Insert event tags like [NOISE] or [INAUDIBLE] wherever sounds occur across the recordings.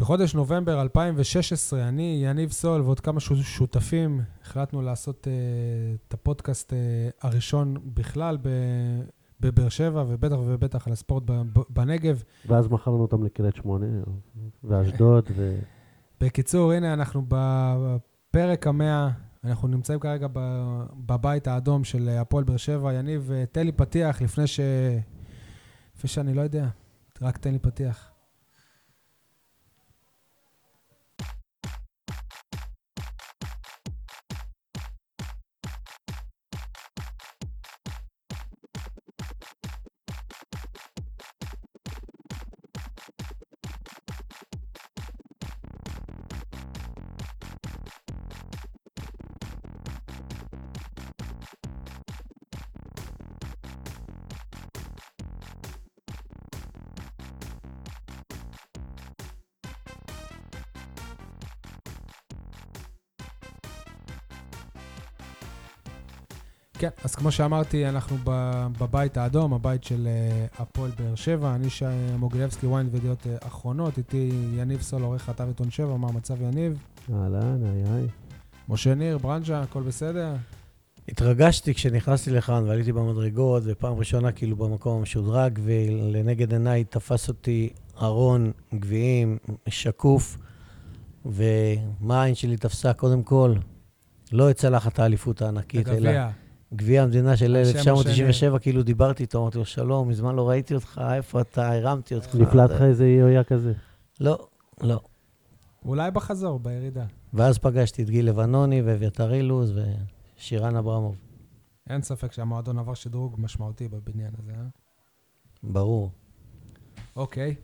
בחודש נובמבר 2016, אני, יניב סול ועוד כמה שותפים, החלטנו לעשות uh, את הפודקאסט uh, הראשון בכלל בבאר שבע, ובטח ובטח על הספורט בנגב. ואז מכרנו אותם לקריית שמונה, ואשדוד, ו... בקיצור, הנה, אנחנו בפרק המאה, אנחנו נמצאים כרגע בבית האדום של הפועל באר שבע. יניב, תן לי פתיח לפני ש... לפני שאני לא יודע, רק תן לי פתיח. כמו שאמרתי, אנחנו בבית האדום, הבית של אה, הפועל באר שבע. אני שי מוגילבסקי, וויין וידיעות אה, אחרונות. איתי יניב סול, עורך אתר עיתון שבע, מה המצב יניב? אהלן, היי היי. משה ניר, ברנז'ה, הכל בסדר? התרגשתי כשנכנסתי לכאן ועליתי במדרגות, ופעם ראשונה כאילו במקום המשודרג, ולנגד עיניי תפס אותי ארון גביעים שקוף, ומה העין שלי תפסה? קודם כל, לא את צלחת האליפות הענקית, אלא... גביע המדינה של 1997, כאילו דיברתי איתו, אמרתי לו, שלום, מזמן לא ראיתי אותך, איפה אתה? הרמתי אותך. נפלט לך איזה יויה כזה? לא, לא. אולי בחזור, בירידה. ואז פגשתי את גיל לבנוני ואביתר אילוז ושירן אברמוב. אין ספק שהמועדון עבר שדרוג משמעותי בבניין הזה, אה? ברור. אוקיי.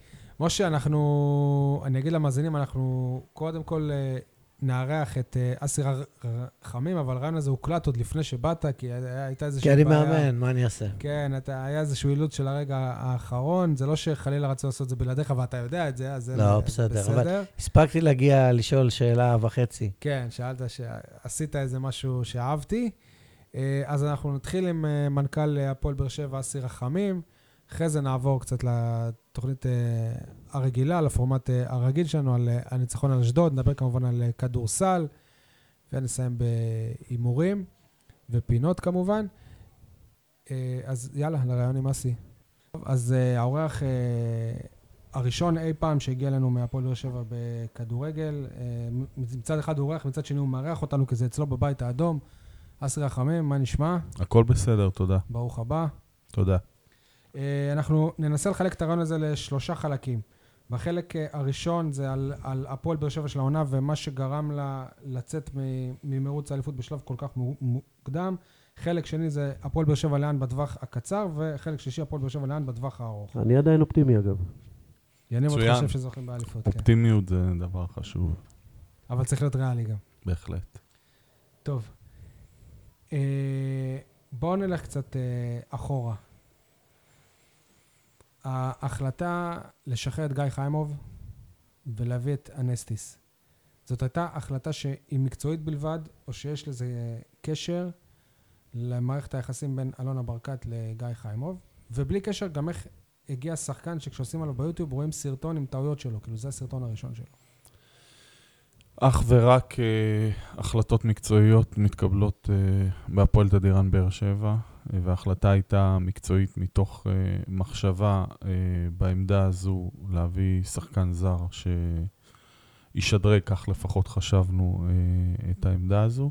משה, אנחנו, אני אגיד למאזינים, אנחנו קודם כל אה, נארח את אה, אסי רחמים, אבל הרעיון הזה הוקלט עוד לפני שבאת, כי הייתה איזושהי בעיה. כי אני מאמן, מה אני אעשה? כן, היה איזשהו אילוץ של הרגע האחרון. זה לא שחלילה רצו לעשות את זה בלעדיך, ואתה יודע את זה, אז זה לא, בסדר. בסדר. אבל הספקתי להגיע לשאול שאלה וחצי. כן, שאלת שעשית איזה משהו שאהבתי. אה, אז אנחנו נתחיל עם אה, מנכ"ל הפועל באר שבע, אסי רחמים. אחרי זה נעבור קצת לתוכנית אה, הרגילה, לפורמט אה, הרגיל שלנו, על אה, הניצחון על אשדוד, נדבר כמובן על כדורסל, ונסיים בהימורים ופינות כמובן. אז יאללה, לרעיון עם אסי. אז האורח הראשון אי פעם שהגיע אלינו מהפועל באר שבע בכדורגל, מצד אחד הוא אורח, מצד שני הוא מארח אותנו, כי זה אצלו בבית האדום. אסי רחמים, מה נשמע? הכל בסדר, תודה. ברוך הבא. תודה. אה, אנחנו ננסה לחלק את הרעיון הזה לשלושה חלקים. בחלק אה, הראשון זה על, על הפועל באר שבע של העונה ומה שגרם לה לצאת ממרוץ האליפות בשלב כל כך מוקדם. חלק שני זה הפועל באר שבע לאן בטווח הקצר, וחלק שלישי הפועל באר שבע לאן בטווח הארוך. אני עדיין אופטימי אגב. יניב עוד חושב שזוכים באליפות, כן. אופטימיות זה דבר חשוב. אבל צריך להיות ריאלי גם. בהחלט. טוב. אה, בואו נלך קצת אחורה. ההחלטה לשחרר את גיא חיימוב ולהביא את אנסטיס, זאת הייתה החלטה שהיא מקצועית בלבד, או שיש לזה קשר למערכת היחסים בין אלונה ברקת לגיא חיימוב, ובלי קשר גם איך הגיע שחקן שכשעושים עליו ביוטיוב רואים סרטון עם טעויות שלו, כאילו זה הסרטון הראשון שלו. אך ורק uh, החלטות מקצועיות מתקבלות uh, בהפועל תדירן באר שבע. וההחלטה הייתה מקצועית מתוך uh, מחשבה uh, בעמדה הזו להביא שחקן זר שישדרג, כך לפחות חשבנו, uh, את העמדה הזו.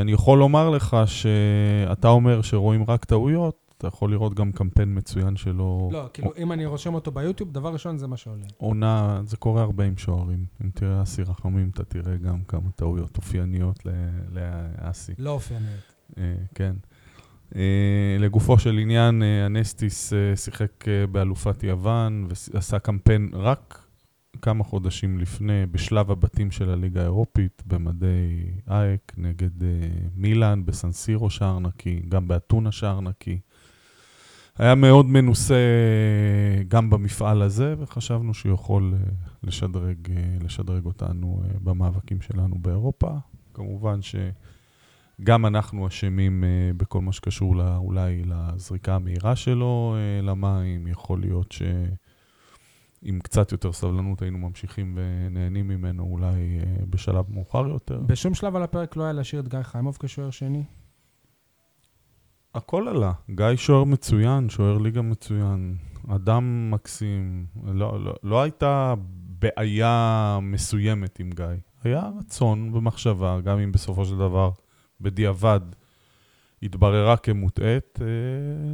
אני יכול לומר לך שאתה אומר שרואים רק טעויות, אתה יכול לראות גם קמפיין מצוין שלו. לא, כאילו. אם אני רושם אותו ביוטיוב, דבר ראשון זה מה שעולה. עונה, זה קורה הרבה עם שוערים. אם תראה אסי רחמים, אתה תראה גם כמה טעויות אופייניות לאסי. לא אופייניות. אה, כן. אה, לגופו של עניין, אה, אנסטיס שיחק באלופת יוון ועשה קמפיין רק כמה חודשים לפני, בשלב הבתים של הליגה האירופית, במדי אייק נגד מילאן, בסנסירו שער נקי, גם באתונה שער נקי. היה מאוד מנוסה גם במפעל הזה, וחשבנו שהוא יכול לשדרג, לשדרג אותנו במאבקים שלנו באירופה. כמובן ש... גם אנחנו אשמים uh, בכל מה שקשור לא, אולי לזריקה המהירה שלו uh, למים, יכול להיות עם קצת יותר סבלנות היינו ממשיכים ונהנים ממנו אולי אה, בשלב מאוחר יותר. בשום שלב על הפרק לא היה להשאיר את גיא חיימוב כשוער שני? הכל עלה. גיא שוער מצוין, שוער ליגה מצוין, אדם מקסים. לא, לא, לא הייתה בעיה מסוימת עם גיא. היה רצון ומחשבה, גם אם בסופו של דבר, בדיעבד, התבררה כמוטעית, אה,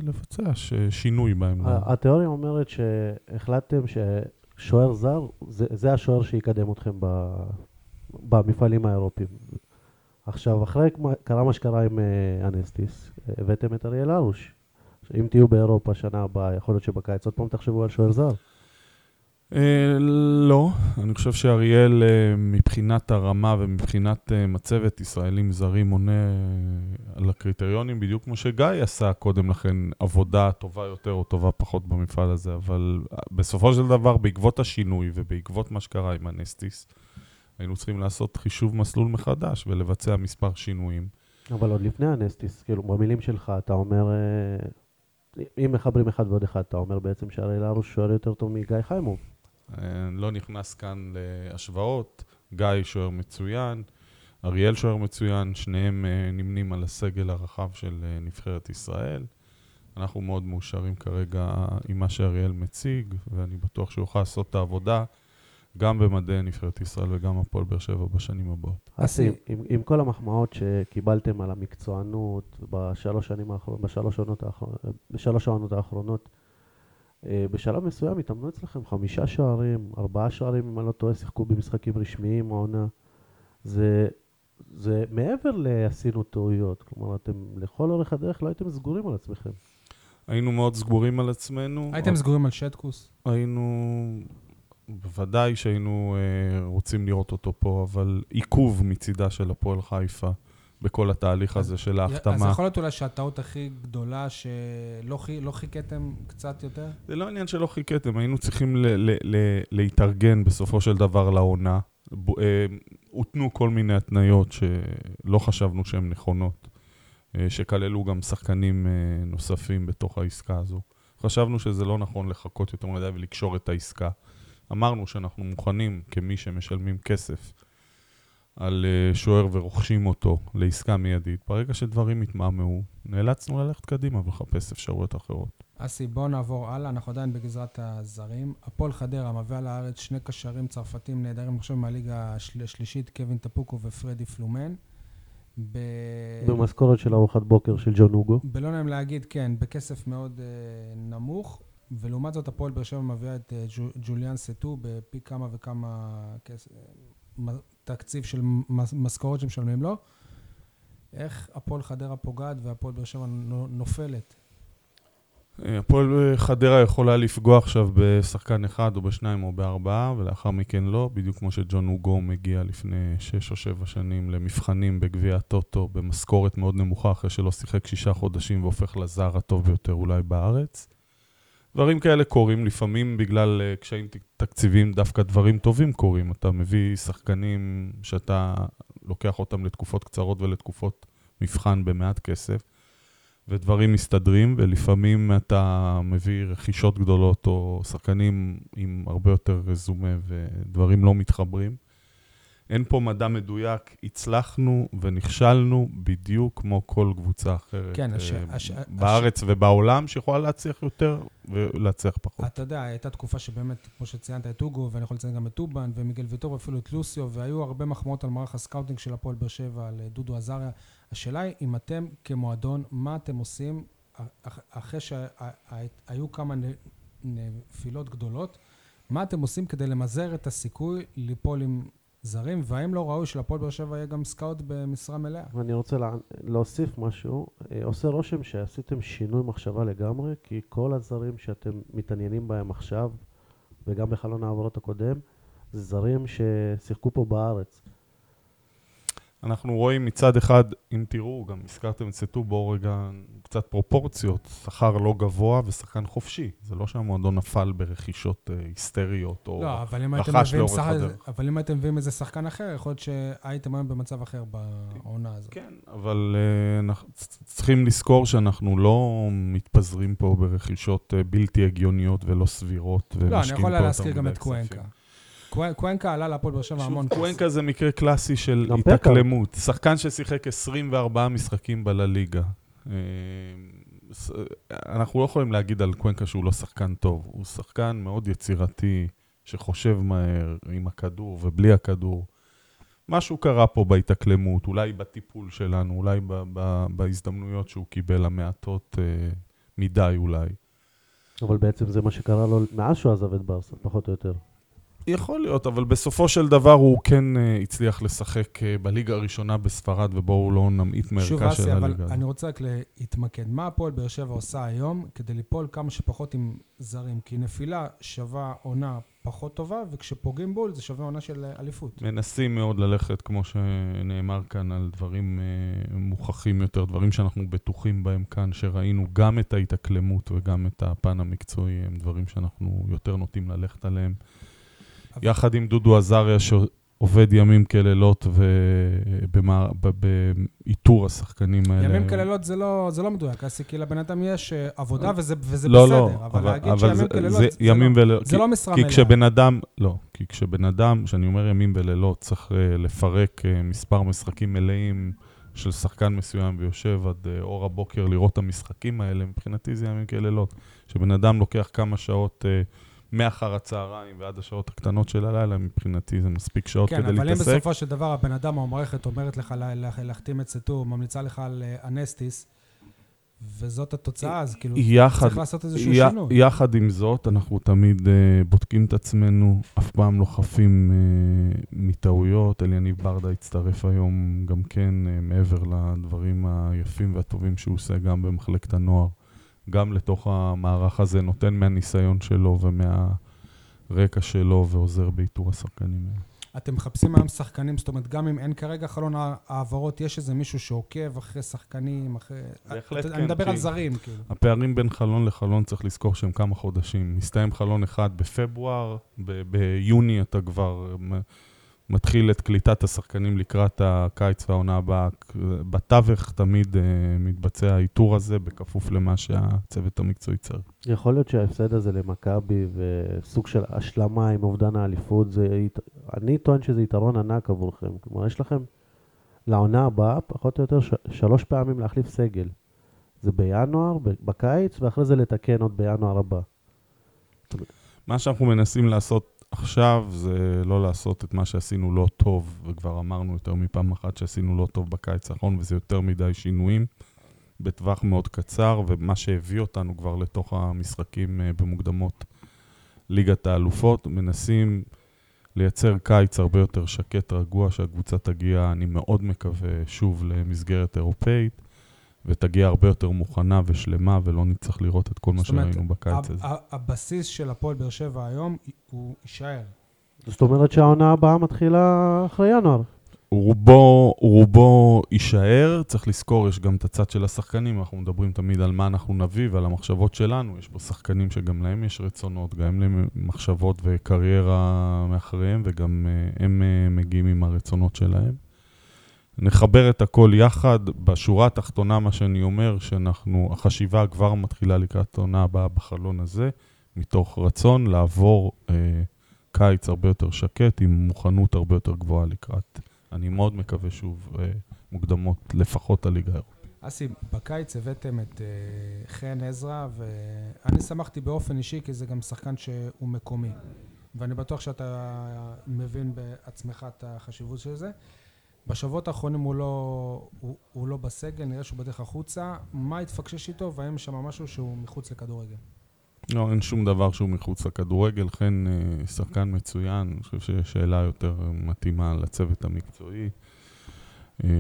לבצע שינוי בעמדה. התיאוריה אומרת שהחלטתם ששוער זר, זה, זה השוער שיקדם אתכם ב, במפעלים האירופיים. עכשיו, אחרי קרה מה שקרה עם אה, אנסטיס, הבאתם את אריאל הרוש. אם תהיו באירופה שנה הבאה, יכול להיות שבקיץ עוד פעם תחשבו על שוער זר. אה, לא, אני חושב שאריאל אה, מבחינת הרמה ומבחינת אה, מצבת ישראלים זרים עונה על הקריטריונים, בדיוק כמו שגיא עשה קודם לכן עבודה טובה יותר או טובה פחות במפעל הזה, אבל בסופו של דבר, בעקבות השינוי ובעקבות מה שקרה עם הנסטיס, היינו צריכים לעשות חישוב מסלול מחדש ולבצע מספר שינויים. אבל עוד לפני אנסטיס, כאילו, במילים שלך, אתה אומר, אם מחברים אחד ועוד אחד, אתה אומר בעצם שאריאל הרוש שוער יותר טוב מגיא חיימוב. אה, לא נכנס כאן להשוואות. גיא שוער מצוין, אריאל שוער מצוין, שניהם אה, נמנים על הסגל הרחב של אה, נבחרת ישראל. אנחנו מאוד מאושרים כרגע עם מה שאריאל מציג, ואני בטוח שהוא יוכל לעשות את העבודה גם במדעי נבחרת ישראל וגם הפועל באר שבע בשנים הבאות. אסי, עם, עם כל המחמאות שקיבלתם על המקצוענות בשלוש שנים האחרונות, בשלוש העונות האחרונות, בשלוש העונות האחרונות, אה, בשלב מסוים התאמנו אצלכם חמישה שערים, ארבעה שערים, אם אני לא טועה, שיחקו במשחקים רשמיים העונה. זה, זה מעבר לעשינו טעויות, כלומר, אתם לכל אורך הדרך לא הייתם סגורים על עצמכם. היינו מאוד סגורים על עצמנו. הייתם סגורים על שטקוס? היינו, בוודאי שהיינו אה, רוצים לראות אותו פה, אבל עיכוב מצידה של הפועל חיפה בכל התהליך הזה של אז ההחתמה. יכול להיות אולי שהטעות הכי גדולה שלא לא חיכיתם קצת יותר? זה לא עניין שלא חיכיתם, היינו צריכים ל- ל- ל- להתארגן בסופו של דבר לעונה. אה, הותנו כל מיני התניות שלא חשבנו שהן נכונות, אה, שכללו גם שחקנים אה, נוספים בתוך העסקה הזו. חשבנו שזה לא נכון לחכות יותר מדי ולקשור את העסקה. אמרנו שאנחנו מוכנים, כמי שמשלמים כסף, על אה, שוער ורוכשים אותו לעסקה מיידית. ברגע שדברים התמהמהו, נאלצנו ללכת קדימה ולחפש אפשרויות אחרות. אסי, בואו נעבור הלאה, אנחנו עדיין בגזרת הזרים. הפועל חדרה מביאה לארץ שני קשרים צרפתים נהדרים, אני חושב מהליגה השל- השלישית, קווין טפוקו ופרדי פלומן. ב... במשכורת של ארוחת בוקר של ג'ון הוגו. בלא נעים להגיד, כן, בכסף מאוד אה, נמוך, ולעומת זאת הפועל באר שבע מביאה את אה, ג'ו- ג'וליאן סטו בפי כמה וכמה כס... תקציב של משכורת שמשלמים לו. איך הפועל חדרה פוגעת והפועל באר שבע נו- נופלת? אה, הפועל אה, חדרה יכולה לפגוע עכשיו בשחקן אחד או בשניים או בארבעה, ולאחר מכן לא, בדיוק כמו שג'ון הוגו מגיע לפני שש או שבע שנים למבחנים בגביע הטוטו במשכורת מאוד נמוכה, אחרי שלא שיחק שישה חודשים והופך לזר הטוב ביותר אולי בארץ. דברים כאלה קורים, לפעמים בגלל אה, קשיים תקציביים, דווקא דברים טובים קורים. אתה מביא שחקנים שאתה לוקח אותם לתקופות קצרות ולתקופות מבחן במעט כסף. ודברים מסתדרים, ולפעמים אתה מביא רכישות גדולות או שחקנים עם הרבה יותר רזומה ודברים לא מתחברים. אין פה מדע מדויק, הצלחנו ונכשלנו בדיוק כמו כל קבוצה אחרת כן, הש- אה, הש- בארץ ובעולם שיכולה להצליח יותר ולהצליח פחות. אתה יודע, הייתה תקופה שבאמת, כמו שציינת את אוגו, ואני יכול לציין גם את טובן, ומיגל ויטור, ואפילו את לוסיו, והיו הרבה מחמאות על מערך ה scouting של הפועל באר שבע, על אה, דודו עזריה. השאלה היא, אם אתם כמועדון, מה אתם עושים אח- אחרי שהיו כמה נפילות גדולות, מה אתם עושים כדי למזער את הסיכוי ליפול עם זרים, והאם לא ראוי שלפועל באר שבע יהיה גם scout במשרה מלאה? אני רוצה לה, להוסיף משהו. אה, עושה רושם שעשיתם שינוי מחשבה לגמרי, כי כל הזרים שאתם מתעניינים בהם עכשיו, וגם בחלון העברות הקודם, זה זרים ששיחקו פה בארץ. אנחנו רואים מצד אחד, אם תראו, גם הזכרתם את סטו, בואו רגע, קצת פרופורציות, שכר לא גבוה ושחקן חופשי. זה לא שהמועדון נפל ברכישות אה, היסטריות, או לא, אבל רכש מביאים לאורך הדרך. אבל אם הייתם מביאים איזה שחקן אחר, יכול להיות שהייתם היום במצב אחר בעונה הזאת. כן, אבל אה, אנחנו צ- צריכים לזכור שאנחנו לא מתפזרים פה ברכישות אה, בלתי הגיוניות ולא סבירות, לא, אני יכול להזכיר גם את קוונקה. קוונקה עלה להפועל באר שבע המון שוב, קוונקה זה מקרה קלאסי של. התאקלמות. שחקן ששיחק 24 משחקים בלליגה. אה, אנחנו לא יכולים להגיד על קוונקה שהוא לא שחקן טוב. הוא שחקן מאוד יצירתי, שחושב מהר, עם הכדור ובלי הכדור. משהו קרה פה בהתאקלמות, אולי בטיפול שלנו, אולי ב- ב- בהזדמנויות שהוא קיבל המעטות אה, מדי אולי. אבל בעצם זה מה שקרה לו מאז שהוא עזב את ברסה, פחות או יותר. יכול להיות, אבל בסופו של דבר הוא כן uh, הצליח לשחק uh, בליגה הראשונה בספרד, ובואו לא נמעיט שוב, מערכה של אסי, אבל הליגה. אני רוצה רק להתמקד. מה הפועל באר שבע עושה היום כדי ליפול כמה שפחות עם זרים? כי נפילה שווה עונה פחות טובה, וכשפוגעים בול זה שווה עונה של אה, אליפות. מנסים מאוד ללכת, כמו שנאמר כאן, על דברים מוכחים יותר, דברים שאנחנו בטוחים בהם כאן, שראינו גם את ההתאקלמות וגם את הפן המקצועי, הם דברים שאנחנו יותר נוטים ללכת עליהם. אבל- יחד עם דודו עזריה, שעובד ימים כלילות ובאיתור השחקנים האלה. ימים כלילות זה לא, זה לא מדויק, אסי, כי לבן אדם יש אה, עבודה וזה, וזה לא, בסדר, לא, אבל, להגיד אבל שימים זה- כלילות זה זה, ימים לא, ולילות. זה לא משרה כי מלאה. כשבן אדם, לא, כי כשבן אדם, כשאני אומר ימים ולילות, צריך אה, לפרק אה, מספר משחקים מלאים של שחקן מסוים ויושב עד אור הבוקר לראות את המשחקים האלה, מבחינתי זה ימים כלילות. כשבן אדם לוקח כמה שעות אה, מאחר הצהריים ועד השעות הקטנות של הלילה, מבחינתי זה מספיק שעות כן, כדי אבל אם להתעסק. בסופו של דבר הבן אדם או המערכת אומרת לך לה- לה- להחתים את סטור, ממליצה לך על אה, אנסטיס, וזאת התוצאה, אז כאילו, יחד, צריך לעשות איזשהו י- שינוי. יחד עם זאת, אנחנו תמיד uh, בודקים את עצמנו, אף פעם לא חפים uh, מטעויות. אליניב ברדה הצטרף היום גם כן, uh, מעבר לדברים היפים והטובים שהוא עושה גם במחלקת הנוער, גם לתוך המערך הזה, נותן מהניסיון שלו ומהרקע שלו ועוזר באיתור השחקנים האלה. אתם מחפשים היום שחקנים, זאת אומרת, גם אם אין כרגע חלון העברות, יש איזה מישהו שעוקב אחרי שחקנים, אחרי... בהחלט אני כן, מדבר כי- על זרים, כאילו. הפערים בין חלון לחלון צריך לזכור שהם כמה חודשים. מסתיים חלון אחד בפברואר, ב- ביוני אתה כבר מתחיל את קליטת השחקנים לקראת הקיץ והעונה הבאה. בתווך תמיד uh, מתבצע האיתור הזה בכפוף למה שהצוות המקצועי צריך. יכול להיות שההפסד הזה למכבי וסוג של השלמה עם אובדן האליפות, זה, אני טוען שזה יתרון ענק עבורכם. כלומר, יש לכם לעונה הבאה, פחות או יותר, ש- שלוש פעמים להחליף סגל. זה בינואר, בקיץ, ואחרי זה לתקן עוד בינואר הבא. מה שאנחנו מנסים לעשות עכשיו זה לא לעשות את מה שעשינו לא טוב, וכבר אמרנו יותר מפעם אחת שעשינו לא טוב בקיץ האחרון, וזה יותר מדי שינויים בטווח מאוד קצר, ומה שהביא אותנו כבר לתוך המשחקים אה, במוקדמות ליגת האלופות, מנסים לייצר קיץ הרבה יותר שקט, רגוע, שהקבוצה תגיע, אני מאוד מקווה, שוב למסגרת אירופאית. ותגיע הרבה יותר מוכנה ושלמה, ולא נצטרך לראות את כל מה שראינו בקיץ הזה. הבסיס של הפועל באר שבע היום, הוא יישאר. זאת אומרת שהעונה הבאה מתחילה אחרי ינואר. רובו, רובו יישאר, צריך לזכור, יש גם את הצד של השחקנים, אנחנו מדברים תמיד על מה אנחנו נביא ועל המחשבות שלנו, יש פה שחקנים שגם להם יש רצונות, גם להם מחשבות וקריירה מאחוריהם, וגם uh, הם uh, מגיעים עם הרצונות שלהם. נחבר את הכל יחד, בשורה התחתונה מה שאני אומר, שאנחנו, החשיבה כבר מתחילה לקראת העונה הבאה בחלון הזה, מתוך רצון לעבור uh, קיץ הרבה יותר שקט, עם מוכנות הרבה יותר גבוהה לקראת. אני מאוד מקווה שוב אה, מוקדמות, לפחות הליגה האירופית. אסי, בקיץ הבאתם את אה, חן עזרא, ואני שמחתי באופן אישי, כי זה גם שחקן שהוא מקומי. ואני בטוח שאתה מבין בעצמך את החשיבות של זה. בשבועות האחרונים הוא לא, הוא, הוא לא בסגל, נראה שהוא בדרך החוצה. מה התפקשש איתו, והאם שם משהו שהוא מחוץ לכדורגל? לא, אין שום דבר שהוא מחוץ לכדורגל, חן אה, שחקן מצוין, אני חושב שיש שאלה יותר מתאימה לצוות המקצועי, אה,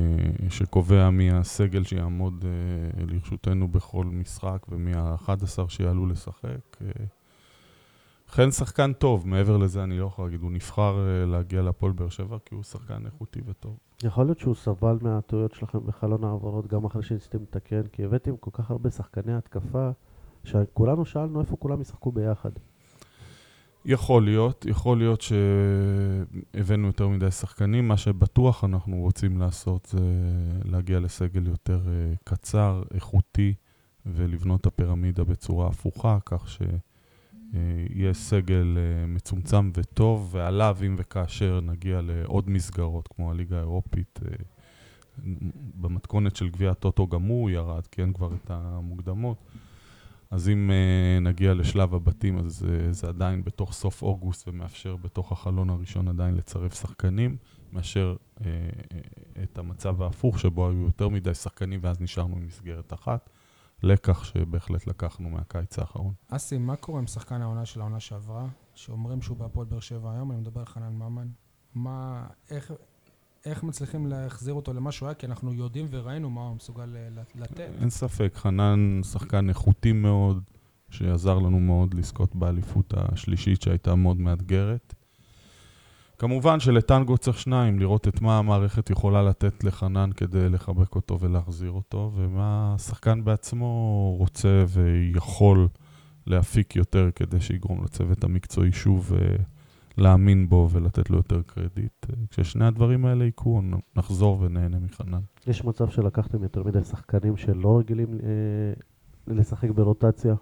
שקובע מי הסגל שיעמוד אה, לרשותנו בכל משחק ומי ה-11 שיעלו לשחק. חן שחקן טוב, מעבר לזה אני לא יכול להגיד, הוא נבחר להגיע להפועל באר שבע כי הוא שחקן איכותי וטוב. יכול להיות שהוא סבל מהטעויות שלכם בחלון העברות גם אחרי שניסיתם לתקן, כי הבאתם כל כך הרבה שחקני התקפה, שכולנו שאלנו איפה כולם ישחקו ביחד. יכול להיות, יכול להיות שהבאנו יותר מדי שחקנים. מה שבטוח אנחנו רוצים לעשות זה להגיע לסגל יותר אה, קצר, איכותי, ולבנות את הפירמידה בצורה הפוכה, כך שיהיה סגל אה, מצומצם וטוב, ועליו, אם וכאשר נגיע לעוד מסגרות, כמו הליגה האירופית, אה, במתכונת של גביע הטוטו גם הוא ירד, כי אין כבר את המוקדמות. אז אם נגיע לשלב הבתים, אז זה עדיין בתוך סוף אוגוסט ומאפשר בתוך החלון הראשון עדיין לצרף שחקנים, מאשר את המצב ההפוך שבו היו יותר מדי שחקנים ואז נשארנו עם מסגרת אחת. לקח שבהחלט לקחנו מהקיץ האחרון. אסי, מה קורה עם שחקן העונה של העונה שעברה, שאומרים שהוא בהפועל באר שבע היום, אני מדבר על חנן ממן? מה, איך, איך מצליחים להחזיר אותו למה שהוא היה, כי אנחנו יודעים וראינו מה הוא מסוגל אה, לתת. אין ספק, חנן שחקן איכותי מאוד, שעזר לנו מאוד לזכות באליפות השלישית שהייתה מאוד מאתגרת. כמובן שלטנגו צריך שניים, לראות את מה המערכת יכולה לתת לחנן כדי לחבק אותו ולהחזיר אותו, ומה השחקן בעצמו רוצה ויכול להפיק יותר כדי שיגרום לצוות המקצועי שוב אה, להאמין בו ולתת לו יותר קרדיט. כששני הדברים האלה יקרו, נחזור ונהנה מחנן. יש מצב שלקחתם יותר מדי שחקנים שלא רגילים אה, לשחק ברוטציה?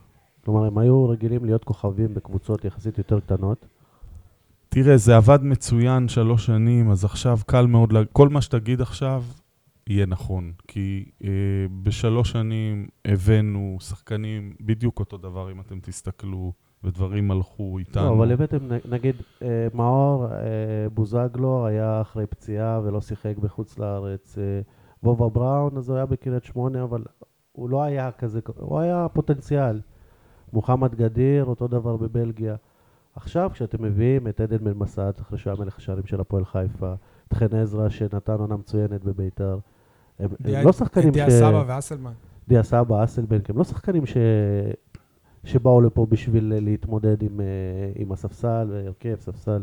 כלומר, הם היו רגילים להיות כוכבים בקבוצות יחסית יותר קטנות. תראה, זה עבד מצוין שלוש שנים, אז עכשיו קל מאוד, לה... כל מה שתגיד עכשיו יהיה נכון. כי אה, בשלוש שנים הבאנו שחקנים בדיוק אותו דבר, אם אתם תסתכלו ודברים הלכו איתנו. לא, אבל הבאתם, נגיד, אה, מאור אה, בוזגלו היה אחרי פציעה ולא שיחק בחוץ לארץ. אה, בובה בראון, אז הוא היה בקריית שמונה, אבל הוא לא היה כזה, הוא היה פוטנציאל. מוחמד גדיר, אותו דבר בבלגיה. עכשיו, כשאתם מביאים את עדן בן מסעת, אחרי שהוא היה מלך השערים של הפועל חיפה, את חן עזרא, שנתן עונה מצוינת בביתר, הם, הם לא שחקנים ש... דיה סבא ואסלמן. דיה סבא, אסלבנק, הם לא שחקנים ש... שבאו לפה בשביל להתמודד עם, אה, עם הספסל, הרכב, ספסל.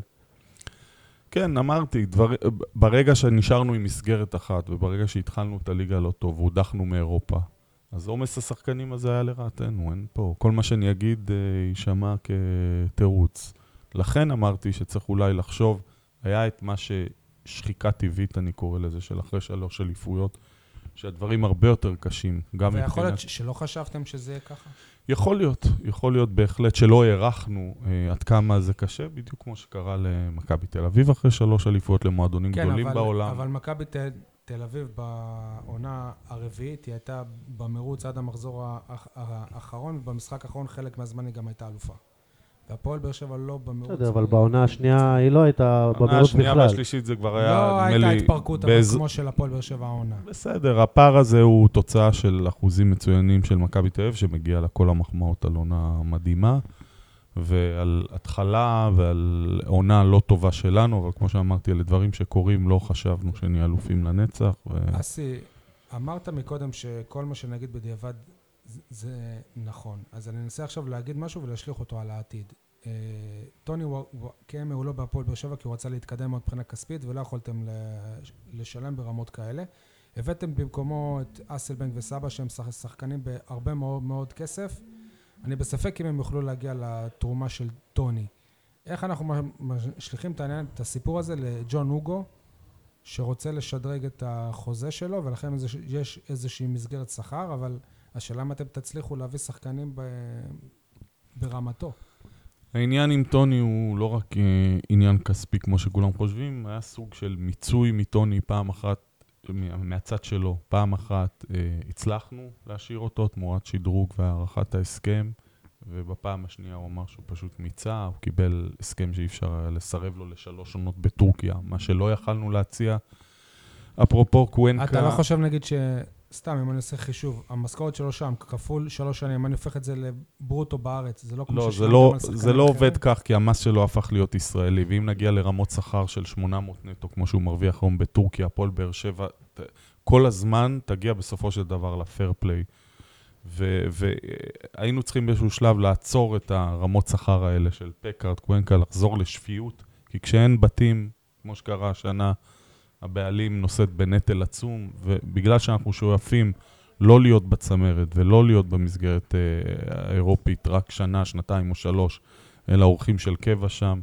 כן, אמרתי, דבר, ברגע שנשארנו עם מסגרת אחת, וברגע שהתחלנו את הליגה לא טוב, והודחנו מאירופה, אז עומס השחקנים הזה היה לרעתנו, אין פה. כל מה שאני אגיד אה, יישמע כתירוץ. לכן אמרתי שצריך אולי לחשוב, היה את מה ששחיקה טבעית, אני קורא לזה, של אחרי שלוש אליפויות, שהדברים הרבה יותר קשים, גם מבחינת... ויכול להיות שלא חשבתם שזה יהיה ככה? יכול להיות, יכול להיות בהחלט שלא הערכנו אה, עד כמה זה קשה, בדיוק כמו שקרה למכבי תל אביב אחרי שלוש אליפויות למועדונים כן, גדולים אבל, בעולם. אבל מכבי תל, תל אביב בעונה הרביעית, היא הייתה במרוץ עד המחזור האחרון, ובמשחק האחרון חלק מהזמן היא גם הייתה אלופה. והפועל באר שבע לא במרוץ. בסדר, אבל בעונה השנייה היא לא הייתה במרוץ בכלל. העונה השנייה והשלישית זה כבר היה, לא הייתה התפרקות, אבל כמו של הפועל באר שבע העונה. בסדר, הפער הזה הוא תוצאה של אחוזים מצוינים של מכבי תל אביב, שמגיע לה כל המחמאות על עונה מדהימה, ועל התחלה ועל עונה לא טובה שלנו, אבל כמו שאמרתי, אלה דברים שקורים, לא חשבנו שנהיה אלופים לנצח. אסי, אמרת מקודם שכל מה שנגיד בדיעבד זה נכון. אז אני אנסה עכשיו להגיד משהו ולהשליך אותו על העתיד. אה, טוני קיימה הוא לא בהפועל באר שבע כי הוא רצה להתקדם מאוד מבחינה כספית ולא יכולתם לשלם ברמות כאלה. הבאתם במקומו את אסלבנק וסבא שהם שחקנים בהרבה מאוד, מאוד כסף. אני בספק אם הם יוכלו להגיע לתרומה של טוני. איך אנחנו משליכים את העניין, את הסיפור הזה לג'ון הוגו, שרוצה לשדרג את החוזה שלו, ולכן יש איזושהי מסגרת שכר, אבל השאלה אם אתם תצליחו להביא שחקנים ב... ברמתו. העניין עם טוני הוא לא רק uh, עניין כספי כמו שכולם חושבים, היה סוג של מיצוי מטוני פעם אחת, מהצד שלו. פעם אחת uh, הצלחנו להשאיר אותו תמורת שדרוג והארכת ההסכם, ובפעם השנייה הוא אמר שהוא פשוט מיצה, הוא קיבל הסכם שאי אפשר לסרב לו לשלוש עונות בטורקיה, מה שלא יכלנו להציע. אפרופו קוונקה... אתה לא חושב נגיד ש... סתם, אם אני עושה חישוב, המשכורת שלו שם, כפול שלוש שנים, אני הופך את זה לברוטו בארץ, זה לא כמו לא, ששילמתם לא, זה לא עובד כך, כי המס שלו הפך להיות ישראלי, ואם נגיע לרמות שכר של 800 נטו, כמו שהוא מרוויח היום בטורקיה, הפועל באר שבע, כל הזמן תגיע בסופו של דבר לפייר פליי. והיינו צריכים באיזשהו שלב לעצור את הרמות שכר האלה של פקארט, קוונקה, לחזור לשפיות, כי כשאין בתים, כמו שקרה השנה, הבעלים נושאת בנטל עצום, ובגלל שאנחנו שואפים לא להיות בצמרת ולא להיות במסגרת אה, האירופית רק שנה, שנתיים או שלוש, אלא אורחים של קבע שם.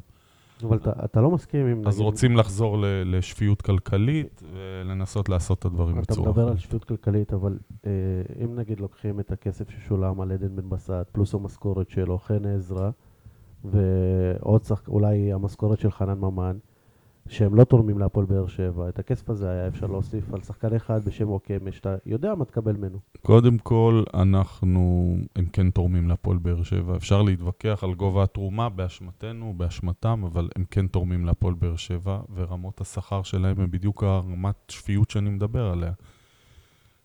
אבל אתה, אתה לא מסכים עם... אז נגיד, רוצים לחזור ל- לשפיות כלכלית ולנסות לעשות את הדברים אתה בצורה מדבר על אחרת. שפיות כלכלית, אבל אה, אם נגיד לוקחים את הכסף ששולם על עדן בן בסט, פלוס המשכורת שלו, חן עזרא, ועוד שחק... אולי המשכורת של חנן ממן, שהם לא תורמים להפועל באר שבע, את הכסף הזה היה אפשר להוסיף על שחקן אחד בשם וואקמה, שאתה יודע מה תקבל ממנו. קודם כל, אנחנו, הם כן תורמים להפועל באר שבע. אפשר להתווכח על גובה התרומה באשמתנו, באשמתם, אבל הם כן תורמים להפועל באר שבע, ורמות השכר שלהם הם בדיוק הרמת שפיות שאני מדבר עליה.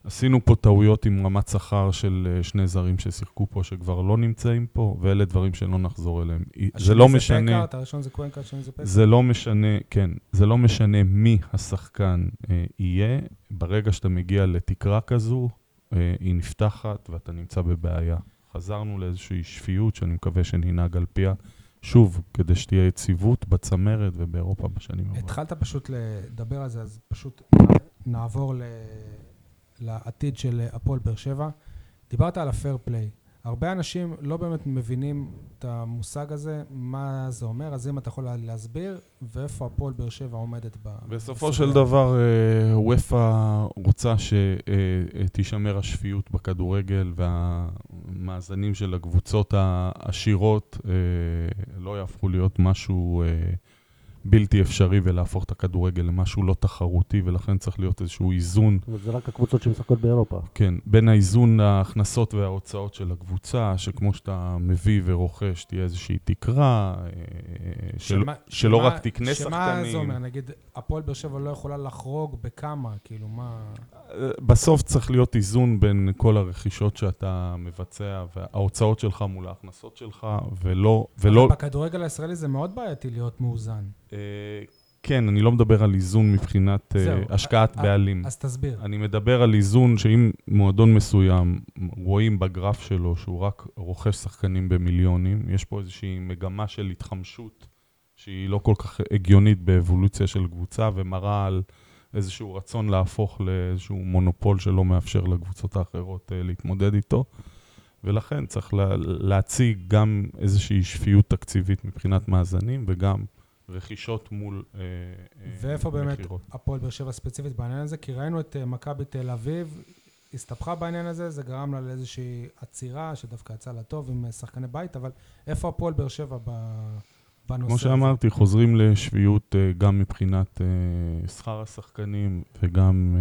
עשינו פה טעויות עם רמת שכר של אה, שני זרים ששיחקו פה, שכבר לא נמצאים פה, ואלה דברים שלא נחזור אליהם. זה לא משנה... פקארט, הראשון זה קוונקה, השני זה פקארט. זה לא משנה, כן, זה לא משנה מי השחקן אה, יהיה, ברגע שאתה מגיע לתקרה כזו, אה, היא נפתחת ואתה נמצא בבעיה. חזרנו לאיזושהי שפיות שאני מקווה שננהג על פיה, שוב, כדי שתהיה יציבות בצמרת ובאירופה בשנים הבאות. התחלת פשוט לדבר על זה, אז פשוט נעבור ל... לעתיד של הפועל באר שבע. דיברת על הפייר פליי. הרבה אנשים לא באמת מבינים את המושג הזה, מה זה אומר, אז אם אתה יכול להסביר, ואיפה הפועל באר שבע עומדת ב... בסופו של דבר, אה, וופא רוצה שתישמר השפיות בכדורגל והמאזנים של הקבוצות העשירות אה, לא יהפכו להיות משהו אה, בלתי אפשרי ולהפוך את הכדורגל למשהו לא תחרותי, ולכן צריך להיות איזשהו איזון זאת אומרת, זה רק הקבוצות שמשחקות באירופה. כן, בין האיזון ההכנסות וההוצאות של הקבוצה, שכמו שאתה מביא ורוכש, תהיה איזושהי תקרה, אה, של, שמה- שלא שמה- רק תקנה שמה שחקנים. זה אומר? נגיד, הפועל באר שבע לא יכולה לחרוג בכמה, כאילו, מה... אה, בסוף צריך להיות איזון בין כל הרכישות שאתה מבצע, וההוצאות שלך מול ההכנסות שלך, ולא... בכדורגל הישראלי זה מאוד בעייתי להיות מאוזן. אה, כן, אני לא מדבר על איזון מבחינת אה, זהו. השקעת אה, בעלים. אז תסביר. אני מדבר על איזון שאם מועדון מסוים, רואים בגרף שלו שהוא רק רוכש שחקנים במיליונים, יש פה איזושהי מגמה של התחמשות שהיא לא כל כך הגיונית באבולוציה של קבוצה ומראה על איזשהו רצון להפוך לאיזשהו מונופול שלא מאפשר לקבוצות האחרות אה, להתמודד איתו. ולכן צריך לה, להציג גם איזושהי שפיות תקציבית מבחינת מאזנים וגם רכישות מול אה, אה, ואיפה באמת מכירות. הפועל באר שבע ספציפית בעניין הזה? כי ראינו את אה, מכבי תל אביב, הסתבכה בעניין הזה, זה גרם לה לאיזושהי עצירה, שדווקא יצאה לה טוב עם שחקני בית, אבל איפה הפועל באר שבע ב- בנושא כמו הזה? שאמרתי, חוזרים לשפיות אה, גם מבחינת שכר השחקנים וגם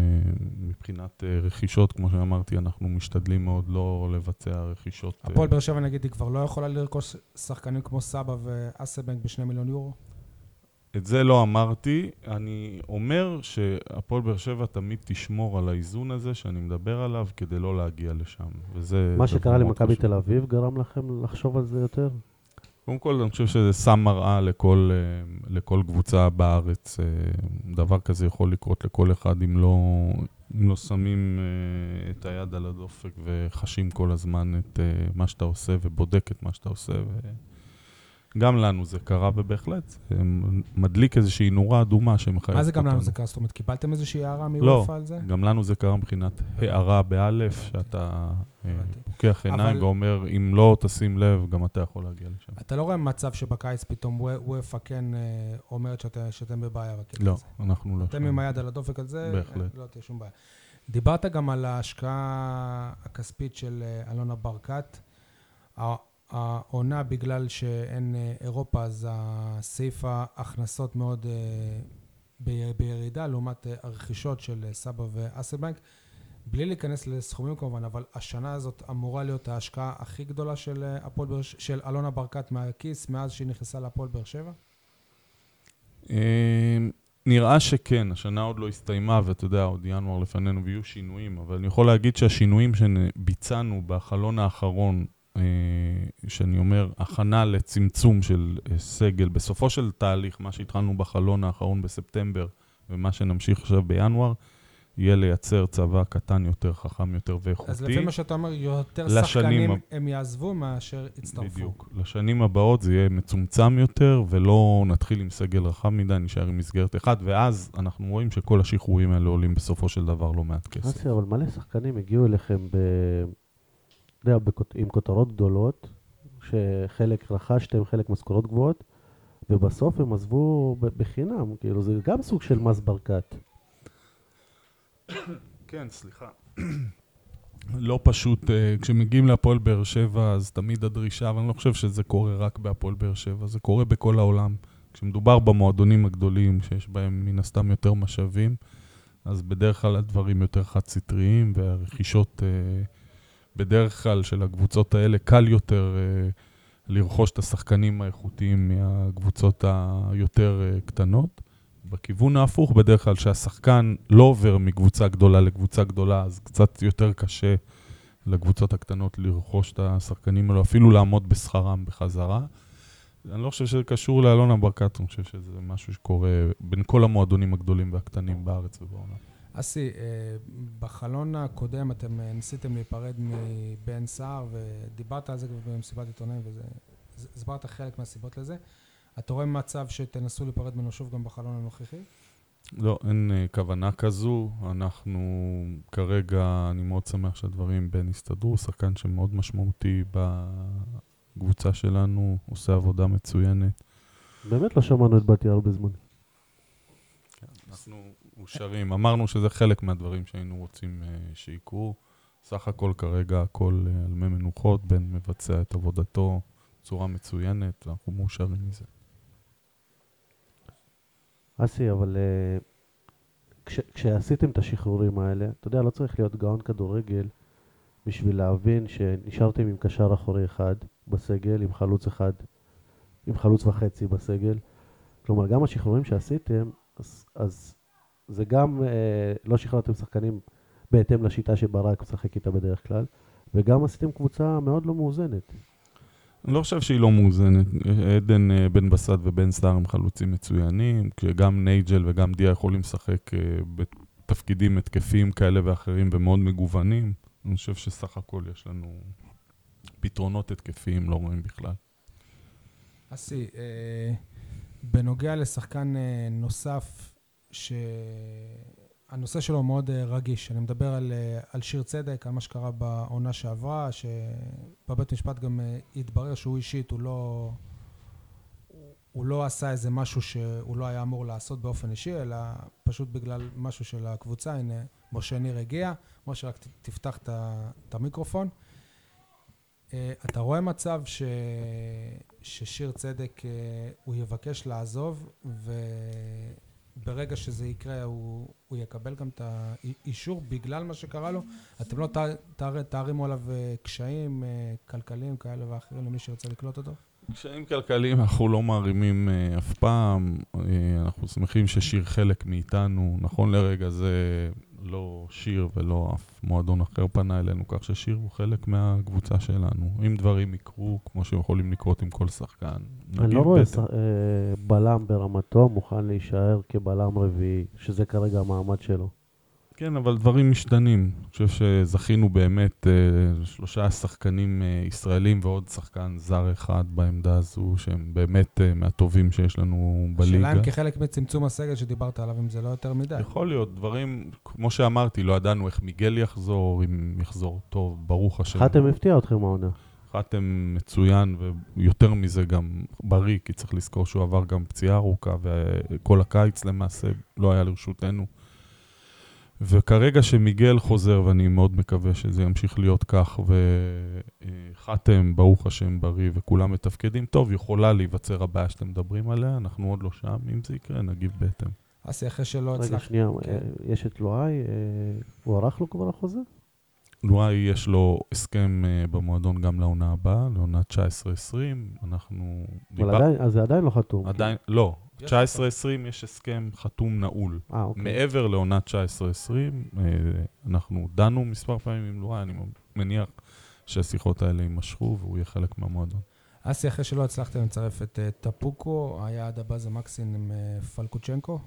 מבחינת רכישות. כמו שאמרתי, אנחנו משתדלים מאוד לא לבצע רכישות. הפועל באר שבע, נגיד, היא כבר לא יכולה לרכוש שחקנים כמו סבא ואסבנק בשני מיליון יורו? את זה לא אמרתי. אני אומר שהפועל באר שבע תמיד תשמור על האיזון הזה שאני מדבר עליו כדי לא להגיע לשם. וזה מה שקרה למכבי. תל אביב גרם לכם לחשוב על זה יותר? קודם כל, אני חושב שזה שם מראה לכל, אה, לכל קבוצה בארץ. אה, דבר כזה יכול לקרות לכל אחד אם לא, אם לא שמים אה, את היד על הדופק וחשים כל הזמן את מה שאתה עושה ובודק את מה שאתה עושה. גם לנו זה קרה, ובהחלט זה מדליק איזושהי נורה אדומה שמחייבת מה זה גם לנו אותנו. זה קרה? זאת אומרת, קיבלתם איזושהי הערה לא, מוופא על זה? גם לנו זה קרה מבחינת הערה באלף, שאתה אה. פוקח עיניים ואומר, אם לא תשים לב, גם אתה יכול להגיע לשם. אתה לא רואה מצב שבקיץ פתאום וופא כן אה, אומרת שאתם בבעיה בקטע לא, הזה? אנחנו לא אתם שם. עם היד על הדופק על זה, בהחלט. לא תהיה שום בעיה. דיברת גם על ההשקעה הכספית של אה, אלונה ברקת. הע- העונה, בגלל שאין אה, אירופה, אז הסעיף ההכנסות מאוד אה, בירידה, לעומת אה, הרכישות של סבא ואסלבנק. בלי להיכנס לסכומים כמובן, אבל השנה הזאת אמורה להיות ההשקעה הכי גדולה של, הפועל של אלונה ברקת מהכיס, מאז שהיא נכנסה להפועל באר שבע? אה, נראה שכן, השנה עוד לא הסתיימה, ואתה יודע, עוד ינואר לפנינו ויהיו שינויים, אבל אני יכול להגיד שהשינויים שביצענו בחלון האחרון, שאני אומר, הכנה לצמצום של אה, סגל, בסופו של תהליך, מה שהתחלנו בחלון האחרון בספטמבר, ומה שנמשיך עכשיו בינואר, יהיה לייצר צבא קטן יותר, חכם יותר ואיכותי. אז לפי מה שאתה אומר, יותר שחקנים ה- הם יעזבו מאשר יצטרפו. בדיוק. לשנים הבאות זה יהיה מצומצם יותר, ולא נתחיל עם סגל רחב מדי, נשאר עם מסגרת אחת, ואז אנחנו רואים שכל השחרורים האלה עולים בסופו של דבר לא מעט כסף. אסי, אבל מלא שחקנים הגיעו אליכם ב... יודע, עם כותרות גדולות, שחלק רכשתם, חלק משכורות גבוהות, ובסוף הם עזבו בחינם, כאילו זה גם סוג של מס ברקת. כן, סליחה. לא פשוט, אה, כשמגיעים להפועל באר שבע, אז תמיד הדרישה, אבל אני לא חושב שזה קורה רק בהפועל באר שבע, זה קורה בכל העולם. כשמדובר במועדונים הגדולים, שיש בהם מן הסתם יותר משאבים, אז בדרך כלל הדברים יותר חד-סטריים, והרכישות אה, בדרך כלל של הקבוצות האלה, קל יותר אה, לרכוש את השחקנים האיכותיים מהקבוצות היותר אה, קטנות. בכיוון ההפוך, בדרך כלל שהשחקן לא עובר מקבוצה גדולה לקבוצה גדולה, אז קצת יותר קשה לקבוצות הקטנות לרכוש את השחקנים האלו, אפילו לעמוד בשכרם בחזרה. אני לא חושב שזה קשור לאלונה ברקת, אני חושב שזה משהו שקורה בין כל המועדונים הגדולים והקטנים בארץ ובעולם. אסי, אה, בחלון הקודם אתם אה, ניסיתם להיפרד מבן סער, ודיברת על זה כבר במסיבת עיתונאים, והסברת חלק מהסיבות לזה. אתה רואה מצב שתנסו להיפרד ממנו שוב גם בחלון הנוכחי? לא, אין uh, כוונה כזו. אנחנו כרגע, אני מאוד שמח שהדברים בין הסתדרו, שחקן שמאוד משמעותי בקבוצה שלנו, עושה עבודה מצוינת. באמת לא שמענו את בתיה הרבה זמן. אנחנו מאושרים. אמרנו שזה חלק מהדברים שהיינו רוצים uh, שיקרו. סך הכל כרגע הכל uh, על מי מנוחות, בן מבצע את עבודתו בצורה מצוינת, ואנחנו מאושרים מזה. אסי, אבל אה, כש, כשעשיתם את השחרורים האלה, אתה יודע, לא צריך להיות גאון כדורגל בשביל להבין שנשארתם עם קשר אחורי אחד בסגל, עם חלוץ אחד, עם חלוץ וחצי בסגל. כלומר, גם השחרורים שעשיתם, אז, אז זה גם, אה, לא שחררתם שחקנים בהתאם לשיטה שברק משחק איתה בדרך כלל, וגם עשיתם קבוצה מאוד לא מאוזנת. אני לא חושב שהיא לא מאוזנת. עדן אה, בן בסט ובן סער הם חלוצים מצוינים, כשגם נייג'ל וגם דיה יכולים לשחק אה, בתפקידים התקפיים כאלה ואחרים ומאוד מגוונים. אני חושב שסך הכל יש לנו פתרונות התקפיים לא רואים בכלל. אסי, אה, בנוגע לשחקן אה, נוסף, שהנושא שלו מאוד אה, רגיש, אני מדבר על, אה, על שיר צדק, על מה שקרה בעונה שעברה, שבבית משפט גם אה, התברר שהוא אישית, הוא לא, הוא לא עשה איזה משהו שהוא לא היה אמור לעשות באופן אישי, אלא פשוט בגלל משהו של הקבוצה. הנה, משה ניר הגיע. משה, רק תפתח את המיקרופון. אתה רואה מצב ש... ששיר צדק, הוא יבקש לעזוב, וברגע שזה יקרה, הוא, הוא יקבל גם את האישור בגלל מה שקרה לו? אתם לא תע- תע- תערימו עליו אה, קשיים אה, כלכליים כאלה ואחרים למי שירצה לקלוט אותו? קשיים כלכליים אנחנו לא מערימים אה, אף פעם, אנחנו שמחים ששיר חלק מאיתנו. נכון לרגע זה לא שיר ולא אף מועדון אחר פנה אלינו, כך ששיר הוא חלק מהקבוצה שלנו. אם דברים יקרו, כמו שיכולים לקרות עם כל שחקן, אני נגיב לא רואה אה, בלם ברמתו מוכן להישאר כבלם רביעי, שזה כרגע המעמד שלו. כן, אבל דברים משתנים. אני חושב שזכינו באמת אה, שלושה שחקנים אה, ישראלים ועוד שחקן זר אחד בעמדה הזו, שהם באמת אה, מהטובים שיש לנו בליגה. השאלה אם כחלק מצמצום הסגל שדיברת עליו, אם זה לא יותר מדי. יכול להיות, דברים, כמו שאמרתי, לא ידענו איך מיגל יחזור, אם יחזור טוב, ברוך השם. חתם הפתיע אתכם העונה. חתם מצוין, ויותר מזה גם בריא, כי צריך לזכור שהוא עבר גם פציעה ארוכה, וכל הקיץ למעשה לא היה לרשותנו. וכרגע שמיגל חוזר, ואני מאוד מקווה שזה ימשיך להיות כך, וחתם, ברוך השם, בריא, וכולם מתפקדים טוב, יכולה להיווצר הבעיה שאתם מדברים עליה, אנחנו עוד לא שם, אם זה יקרה, נגיב בהתאם. אסי, אחרי שלא רגע, הצלחת... שנייה, כן. אה, יש את לואי, אה, הוא ערך לו כבר החוזה? לואי יש לו הסכם uh, במועדון גם לעונה הבאה, לעונה 19-20, אנחנו... אבל עדיין, אז זה עדיין לא חתום. עדיין, לא. יש 19-20 יש הסכם חתום נעול. אה, אוקיי. מעבר לעונה 19-20, אה, אנחנו דנו מספר פעמים עם לואי, אני מניח שהשיחות האלה יימשכו והוא יהיה חלק מהמועדון. אסי, אחרי שלא הצלחתם לצרף את אה, טפוקו, היעד הבא זה מקסין עם אה, פלקוצ'נקו.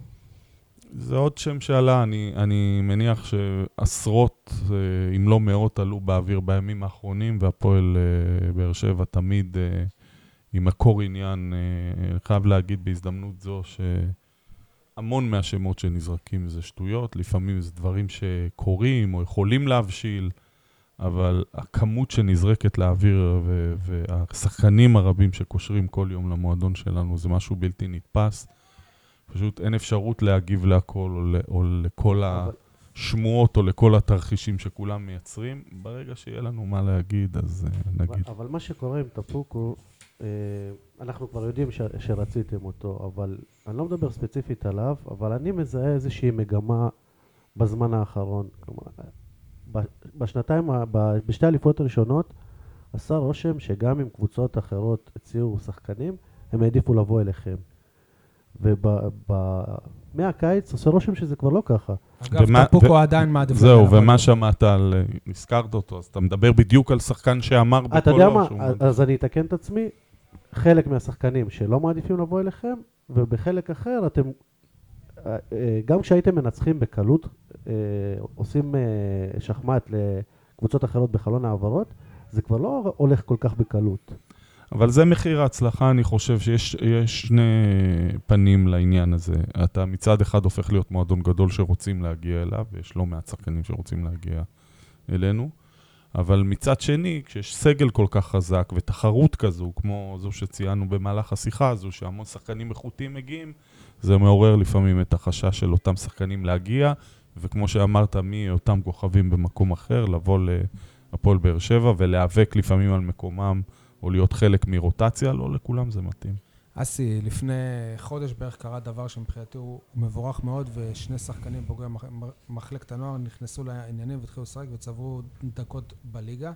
זה עוד שם שעלה, אני, אני מניח שעשרות, אה, אם לא מאות, עלו באוויר בימים האחרונים, והפועל אה, באר שבע תמיד אה, עם מקור עניין. אני חייב להגיד בהזדמנות זו שהמון מהשמות שנזרקים זה שטויות, לפעמים זה דברים שקורים או יכולים להבשיל, אבל הכמות שנזרקת לאוויר והשחקנים הרבים שקושרים כל יום למועדון שלנו זה משהו בלתי נתפס. פשוט אין אפשרות להגיב להכל, או, ל, או לכל השמועות, או לכל התרחישים שכולם מייצרים. ברגע שיהיה לנו מה להגיד, אז uh, נגיד. אבל, אבל מה שקורה עם טפוקו, uh, אנחנו כבר יודעים ש, שרציתם אותו, אבל אני לא מדבר ספציפית עליו, אבל אני מזהה איזושהי מגמה בזמן האחרון. כלומר, בשנתיים, בשתי האליפויות הראשונות, עשה רושם שגם אם קבוצות אחרות הציעו שחקנים, הם העדיפו לבוא אליכם. ומהקיץ עושה רושם שזה כבר לא ככה. אגב, טפוקו עדיין מעדיף. זהו, ומה שמעת על... הזכרת אותו, אז אתה מדבר בדיוק על שחקן שאמר בקולו. אתה יודע מה, אז אני אתקן את עצמי, חלק מהשחקנים שלא מעדיפים לבוא אליכם, ובחלק אחר אתם, אה, אה, גם כשהייתם מנצחים בקלות, אה, עושים שחמט לקבוצות אחרות בחלון העברות, זה כבר לא הולך כל כך בקלות. אבל זה מחיר ההצלחה, אני חושב שיש שני פנים לעניין הזה. אתה מצד אחד הופך להיות מועדון גדול שרוצים להגיע אליו, ויש לא מעט שחקנים שרוצים להגיע אלינו, אבל מצד שני, כשיש סגל כל כך חזק ותחרות כזו, כמו זו שציינו במהלך השיחה הזו, שהמון שחקנים איכותיים מגיעים, זה מעורר לפעמים את החשש של אותם שחקנים להגיע, וכמו שאמרת, מאותם כוכבים במקום אחר, לבוא להפועל באר שבע ולהיאבק לפעמים על מקומם. או להיות חלק מרוטציה, לא לכולם זה מתאים. אסי, לפני חודש בערך קרה דבר שמבחינתי הוא מבורך מאוד, ושני שחקנים בוגרי מחלקת הנוער נכנסו לעניינים והתחילו לשחק וצברו דקות בליגה.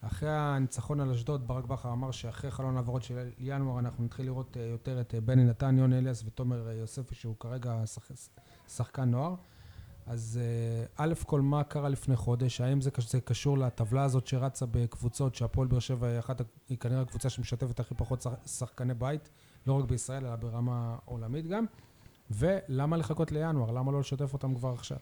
אחרי הניצחון על אשדוד, ברק בכר אמר שאחרי חלון העברות של ינואר אנחנו נתחיל לראות אה, יותר את אה, בני נתן, יוני אליאס ותומר אה, יוספי, שהוא כרגע שחקן נוער. אז אה, א' כל מה קרה לפני חודש, האם זה, קשור לטבלה הזאת שרצה בקבוצות שהפועל באר שבע היא אחת, היא כנראה הקבוצה שמשתפת הכי פחות שחקני בית, לא רק בישראל אלא ברמה עולמית גם, ולמה לחכות לינואר? למה לא לשתף אותם כבר עכשיו?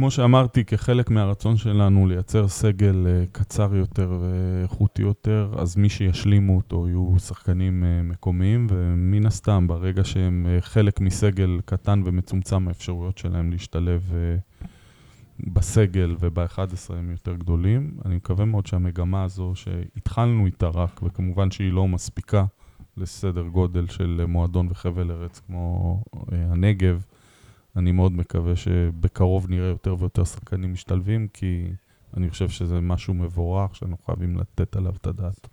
כמו שאמרתי, כחלק מהרצון שלנו לייצר סגל אה, קצר יותר ואיכותי יותר, אז מי שישלימו אותו יהיו שחקנים אה, מקומיים, ומן הסתם, ברגע שהם אה, חלק מסגל קטן ומצומצם, האפשרויות שלהם להשתלב בסגל וב-11 הם יותר גדולים. אני מקווה מאוד שהמגמה הזו שהתחלנו איתה רק, וכמובן שהיא לא מספיקה לסדר גודל של מועדון וחבל ארץ כמו הנגב, אני מאוד מקווה שבקרוב נראה יותר ויותר שחקנים משתלבים, כי אני חושב שזה משהו מבורך שאנחנו חייבים לתת עליו את הדעת.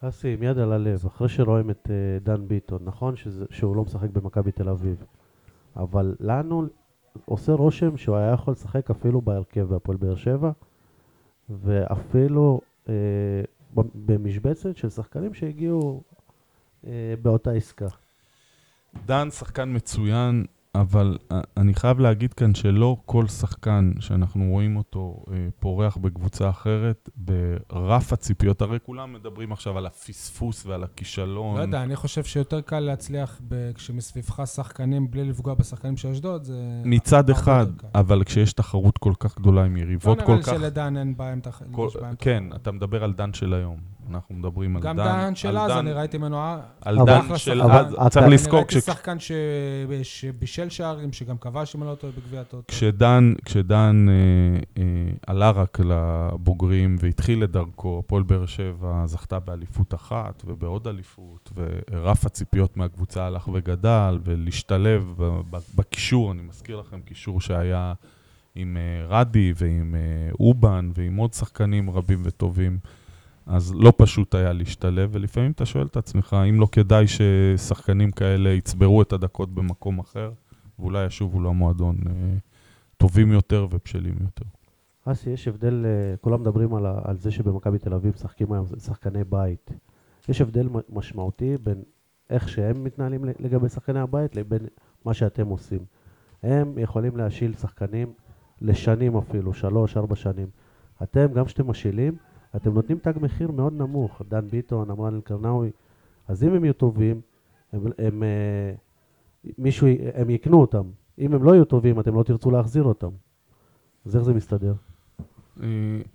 אסי, עם יד על הלב, אחרי שרואים את uh, דן ביטון, נכון שזה, שהוא לא משחק במכבי תל אביב, אבל לנו עושה רושם שהוא היה יכול לשחק אפילו בהרכב בהפועל באר שבע, ואפילו uh, במשבצת של שחקנים שהגיעו uh, באותה עסקה. דן שחקן מצוין, אבל אה, אני חייב להגיד כאן שלא כל שחקן שאנחנו רואים אותו אה, פורח בקבוצה אחרת, ברף הציפיות, הרי כולם מדברים עכשיו על הפספוס ועל הכישלון. לא יודע, אני חושב שיותר קל להצליח כשמסביבך שחקנים בלי לפגוע בשחקנים של אשדוד, זה... מצד אחד, אבל כשיש תחרות כל כך גדולה עם יריבות כל כך... לא נראה לי שלדן אין בעיה עם תחרות. כן, אתה מדבר על דן של היום. אנחנו מדברים על דן. גם דן של אז, אני ראיתי ממנו... על דן של אז, צריך לזכור... אני ראיתי שחקן שבישל שערים, שגם כבש, אם אני לא טועה, בגביע הטוטו. כשדן אה, אה, עלה רק לבוגרים והתחיל את דרכו, הפועל באר שבע זכתה באליפות אחת ובעוד אליפות, ורף הציפיות מהקבוצה הלך וגדל, ולהשתלב בקישור, אני מזכיר לכם, קישור שהיה עם אה, רדי ועם אובן ועם עוד שחקנים רבים וטובים. אז לא פשוט היה להשתלב, ולפעמים אתה שואל את עצמך, אם לא כדאי ששחקנים כאלה יצברו את הדקות במקום אחר, ואולי ישובו למועדון אה, טובים יותר ובשלים יותר. אסי, יש הבדל, אה, כולם מדברים על, על זה שבמכבי תל אביב משחקים היום שחקני בית. יש הבדל משמעותי בין איך שהם מתנהלים לגבי שחקני הבית לבין מה שאתם עושים. הם יכולים להשיל שחקנים לשנים אפילו, שלוש, ארבע שנים. אתם, גם כשאתם משילים, אתם נותנים תג מחיר מאוד נמוך, דן ביטון, אמרן אלקרנאווי, אז אם הם יהיו טובים, הם, הם, אה, מישהו, הם יקנו אותם. אם הם לא יהיו טובים, אתם לא תרצו להחזיר אותם. אז איך זה מסתדר? אה,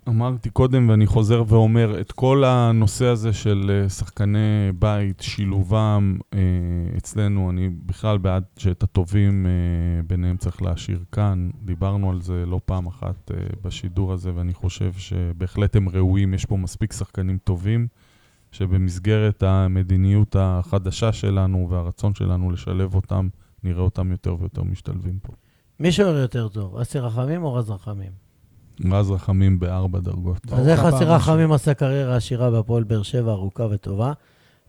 אמרתי קודם ואני חוזר ואומר, את כל הנושא הזה של אה, שחקני בית, שילובם אה, אצלנו, אני בכלל בעד שאת הטובים ביניהם צריך להשאיר כאן. דיברנו על זה לא פעם אחת בשידור הזה, ואני חושב שבהחלט הם ראויים, יש פה מספיק שחקנים טובים, שבמסגרת המדיניות החדשה שלנו והרצון שלנו לשלב אותם, נראה אותם יותר ויותר משתלבים פה. מי שוער יותר טוב, אסי רחמים או רז רחמים? רז רחמים בארבע דרגות. אז איך אסי רחמים עשה קריירה עשירה בהפועל באר שבע, ארוכה וטובה,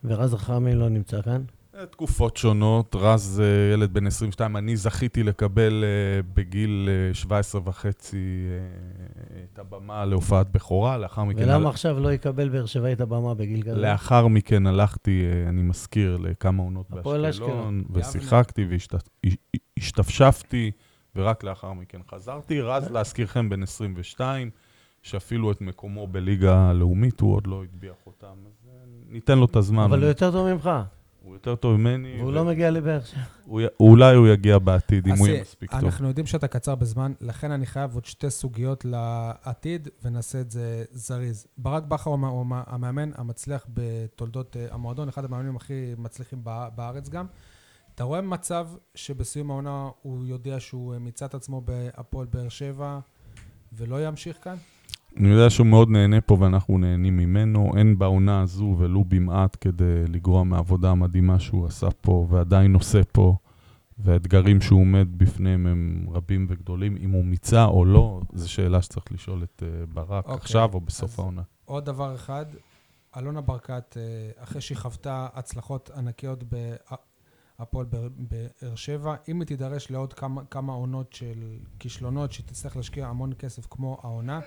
ורז רחמים לא נמצא כאן? אה, תקופות שונות, רז אה, ילד בן 22, אני זכיתי לקבל אה, בגיל 17 וחצי את הבמה להופעת בכורה, לאחר מכן... ולמה עכשיו לא יקבל באר שבעי את הבמה בגיל כזה? לאחר מכן הלכתי, אני מזכיר, לכמה עונות באשקלון, ושיחקתי והשתפשפתי. ורק לאחר מכן חזרתי. רז, להזכירכם, בן 22, שאפילו את מקומו בליגה הלאומית הוא עוד לא הטביע חותם, אז אה, ניתן לו את הזמן. אבל הוא יותר טוב ממך. הוא יותר טוב ממני. והוא לא מגיע לבאר שבע. אולי הוא יגיע בעתיד, אם הוא יהיה מספיק טוב. אנחנו יודעים שאתה קצר בזמן, לכן אני חייב עוד שתי סוגיות לעתיד, ונעשה את זה זריז. ברק בכר הוא המאמן המצליח בתולדות אה, המועדון, אחד המאמנים הכי מצליחים בארץ גם. אתה רואה מצב שבסיום העונה הוא יודע שהוא אה, מיצה את עצמו בהפועל באר שבע ולא ימשיך כאן? אני יודע שהוא מאוד נהנה פה ואנחנו נהנים ממנו. אין בעונה הזו ולו במעט כדי לגרוע מהעבודה המדהימה שהוא עשה פה ועדיין עושה פה, והאתגרים שהוא עומד בפניהם הם רבים וגדולים. אם הוא מיצה או לא, זו שאלה שצריך לשאול את uh, ברק okay. אוקיי, עכשיו או בסוף העונה. עוד דבר אחד, אלונה ברקת, אה, אחרי שהיא חוותה הצלחות ענקיות הפועל באר שבע. אם היא תידרש לעוד כמה, כמה עונות של כישלונות, שהיא תצטרך להשקיע המון כסף כמו העונה,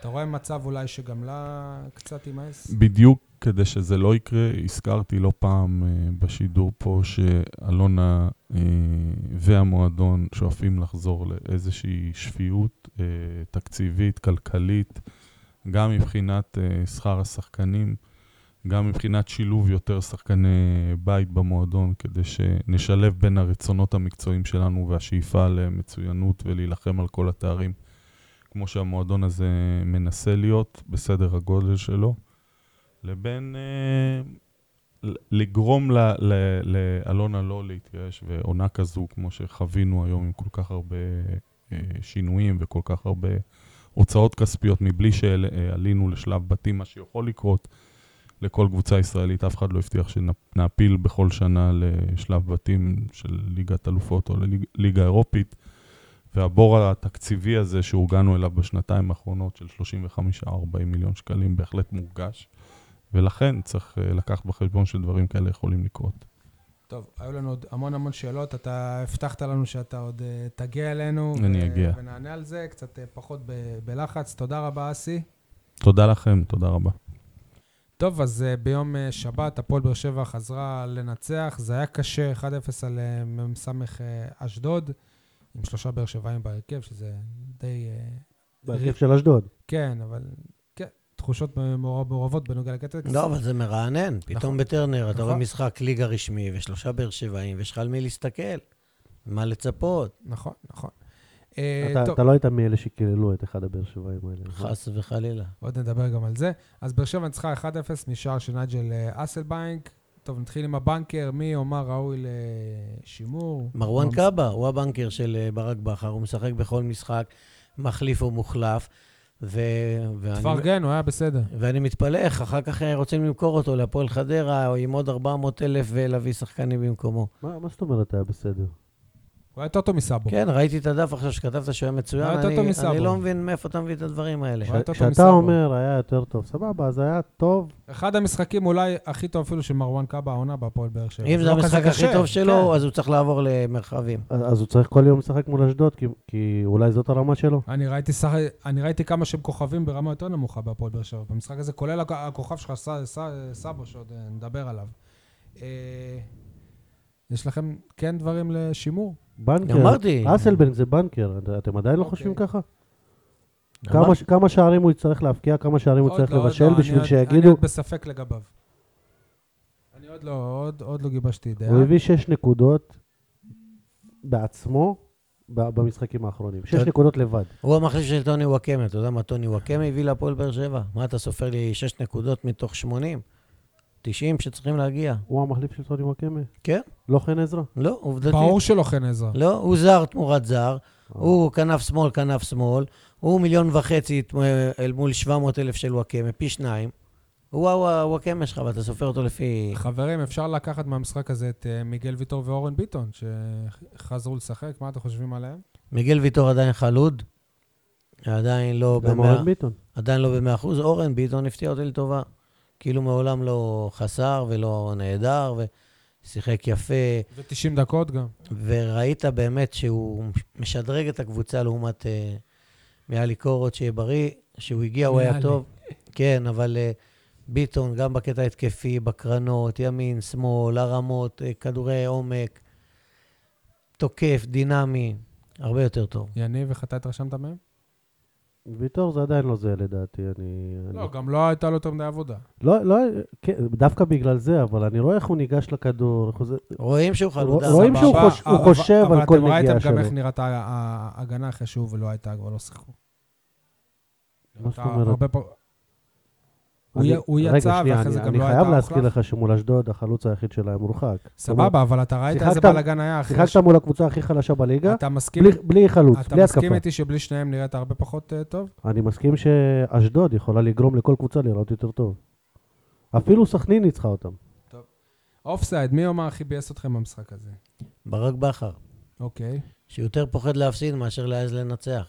אתה רואה מצב אולי שגם לה קצת יימאס? בדיוק כדי שזה לא יקרה, הזכרתי לא פעם uh, בשידור פה שאלונה uh, והמועדון שואפים לחזור לאיזושהי שפיות uh, תקציבית, כלכלית, גם מבחינת שכר השחקנים. גם מבחינת שילוב יותר שחקני בית במועדון, כדי שנשלב בין הרצונות המקצועיים שלנו והשאיפה למצוינות ולהילחם על כל התארים, כמו שהמועדון הזה מנסה להיות בסדר הגודל שלו, לבין אה, לגרום לאלונה לא להתייאש, ועונה כזו, כמו שחווינו היום עם כל כך הרבה אה, שינויים וכל כך הרבה הוצאות כספיות, מבלי שעלינו לשלב בתים, מה שיכול לקרות. לכל קבוצה ישראלית, אף אחד לא הבטיח שנעפיל בכל שנה לשלב בתים של ליגת אלופות או לליגה אירופית. והבור התקציבי הזה שהורגלנו אליו בשנתיים האחרונות של 35-40 מיליון שקלים בהחלט מורגש, ולכן צריך אה, לקחת בחשבון שדברים כאלה יכולים לקרות. טוב, היו לנו עוד המון המון שאלות. אתה הבטחת לנו שאתה עוד uh, תגיע אלינו. אני ו- אגיע. ונענה על זה, קצת uh, פחות ב- בלחץ. תודה רבה, אסי. תודה לכם, תודה רבה. טוב, אז uh, ביום uh, שבת הפועל באר שבע חזרה לנצח. זה היה קשה, 1-0 על uh, מ"ס אשדוד, עם שלושה באר שבעים בהרכב, שזה די... בהרכב של אשדוד. כן, אבל... כן, תחושות מעורבות בנוגע לקטקס. לא, אבל זה מרענן. נכון. פתאום בטרנר אתה נכון. רואה משחק ליגה רשמי ושלושה באר שבעים, ויש לך על מי להסתכל. מה לצפות. נכון, נכון. אה, אתה לא היית מאלה שקיללו את אחד הבאר שבעים האלה. חס וחלילה. עוד נדבר גם על זה. אז באר שבע ניצחה 1-0 משער של נייג'ל אה, אסלביינק. טוב, נתחיל עם הבנקר, מי או מה ראוי לשימור? מרואן קאבה, הוא הבנקר של אה, ברק בכר, הוא משחק בכל משחק, מחליף או מוחלף. ו... תפרגן, הוא היה בסדר. ואני מתפלא איך אחר כך רוצים למכור אותו להפועל חדרה, או עם עוד 400 אלף ולהביא שחקנים במקומו. מה, מה זאת אומרת היה בסדר? הוא היה יותר טוב מסאבו. כן, ראיתי את הדף עכשיו שכתבת שהוא היה מצוין. הוא היה יותר טוב מסאבו. אני לא מבין מאיפה אתה מביא את הדברים האלה. כשאתה אומר היה יותר טוב, סבבה, אז היה טוב. אחד המשחקים אולי הכי טוב אפילו של מרואן קאבה, העונה בהפועל באר שבע. אם זה לא המשחק הכי טוב שלו, כן. אז הוא צריך לעבור למרחבים. אז הוא צריך כל יום לשחק מול אשדוד, כי אולי זאת הרמה שלו. אני ראיתי כמה שהם כוכבים ברמה יותר נמוכה בהפועל באר שבע. במשחק הזה, כולל הכוכב שלך, סאבו, שעוד נדבר עליו. אה, יש לכם כן דברים לשימור? בנקר. אמרתי. אסלבנק זה בנקר, אתם עדיין לא אוקיי. חושבים ככה? כמה שערים הוא יצטרך להבקיע, כמה שערים הוא צריך לא, לבשל בשביל שיגידו... אני עוד בספק לגביו. אני עוד לא, עוד לא גיבשתי דעה. הוא הביא שש נקודות, בעצמו ב- במשחקים האחרונים. שש. נקודות לבד. הוא המחליף של טוני וואקמה. אתה יודע מה טוני וואקמה הביא להפועל באר שבע? מה, אתה סופר לי 6 נקודות מתוך 80? 90 שצריכים להגיע. הוא המחליף של טוני וואקמה? כן. לא חן עזרא? לא, עובדתית. ברור שלא חן עזרא. לא, הוא זר תמורת זר. אה. הוא כנף שמאל, כנף שמאל. הוא מיליון וחצי אה, אל מול 700 אלף של וואקמה, פי שניים. הוא הוואקמה שלך, ואתה סופר אותו לפי... חברים, אפשר לקחת מהמשחק הזה את אה, מיגל ויטור ואורן ביטון, שחזרו לשחק, מה אתם חושבים עליהם? מיגל ויטור עדיין חלוד. עדיין לא גם במאה... אורן ביטון. עדיין לא במאה אחוז. אורן ביטון הפתיע אותי לטובה. כאילו מעולם לא חסר ולא נהדר, ושיחק יפה. ו-90 דקות גם. וראית באמת שהוא משדרג את הקבוצה לעומת אה, מיאלי קורות, שיהיה בריא. שהוא הגיע, הוא היה. טוב. כן, אבל אה, ביטון, גם בקטע התקפי, בקרנות, ימין, שמאל, הרמות, אה, כדורי עומק, תוקף, דינמי, הרבה יותר טוב. יניב, איך אתה התרשמת מהם? ויטור זה עדיין לא זה לדעתי, אני... לא, אני... גם לא הייתה לו יותר מדי עבודה. לא, לא, כן, דווקא בגלל זה, אבל אני רואה איך הוא ניגש לכדור, איך הוא זה... רואים שהוא חלודה. רואים שהוא חוש- הוא אבל- חושב על כל אבל אתם נגיעה ראיתם גם שלו. איך נראתה ה- ההגנה אחרי שהוא ולא הייתה, כבר לא שיחקו. מה זאת אומרת? הוא אני- י- הוא רגע, יצא, שנייה, ואחרי זה אני- גם לא אני הייתה חייב להזכיר. לך שמול אשדוד, החלוץ היחיד שלהם מורחק. סבבה, אבל אתה ראית איזה בלאגן היה אחרי... שיחקת מול הקבוצה הכי חלשה בליגה, אתה מסכים בלי- בלי חלוץ, אתה בלי מסכים התקפה. איתי שבלי שניהם נראית הרבה פחות אה, טוב? אני מסכים שאשדוד יכולה לגרום לכל קבוצה לראות יותר טוב. אפילו סכנין ניצחה אותם. אופסייד, מי יאמר הכי ביאס אתכם במשחק הזה? ברק בכר, אוקיי. שיותר פוחד להפסיד מאשר להעז לנצח.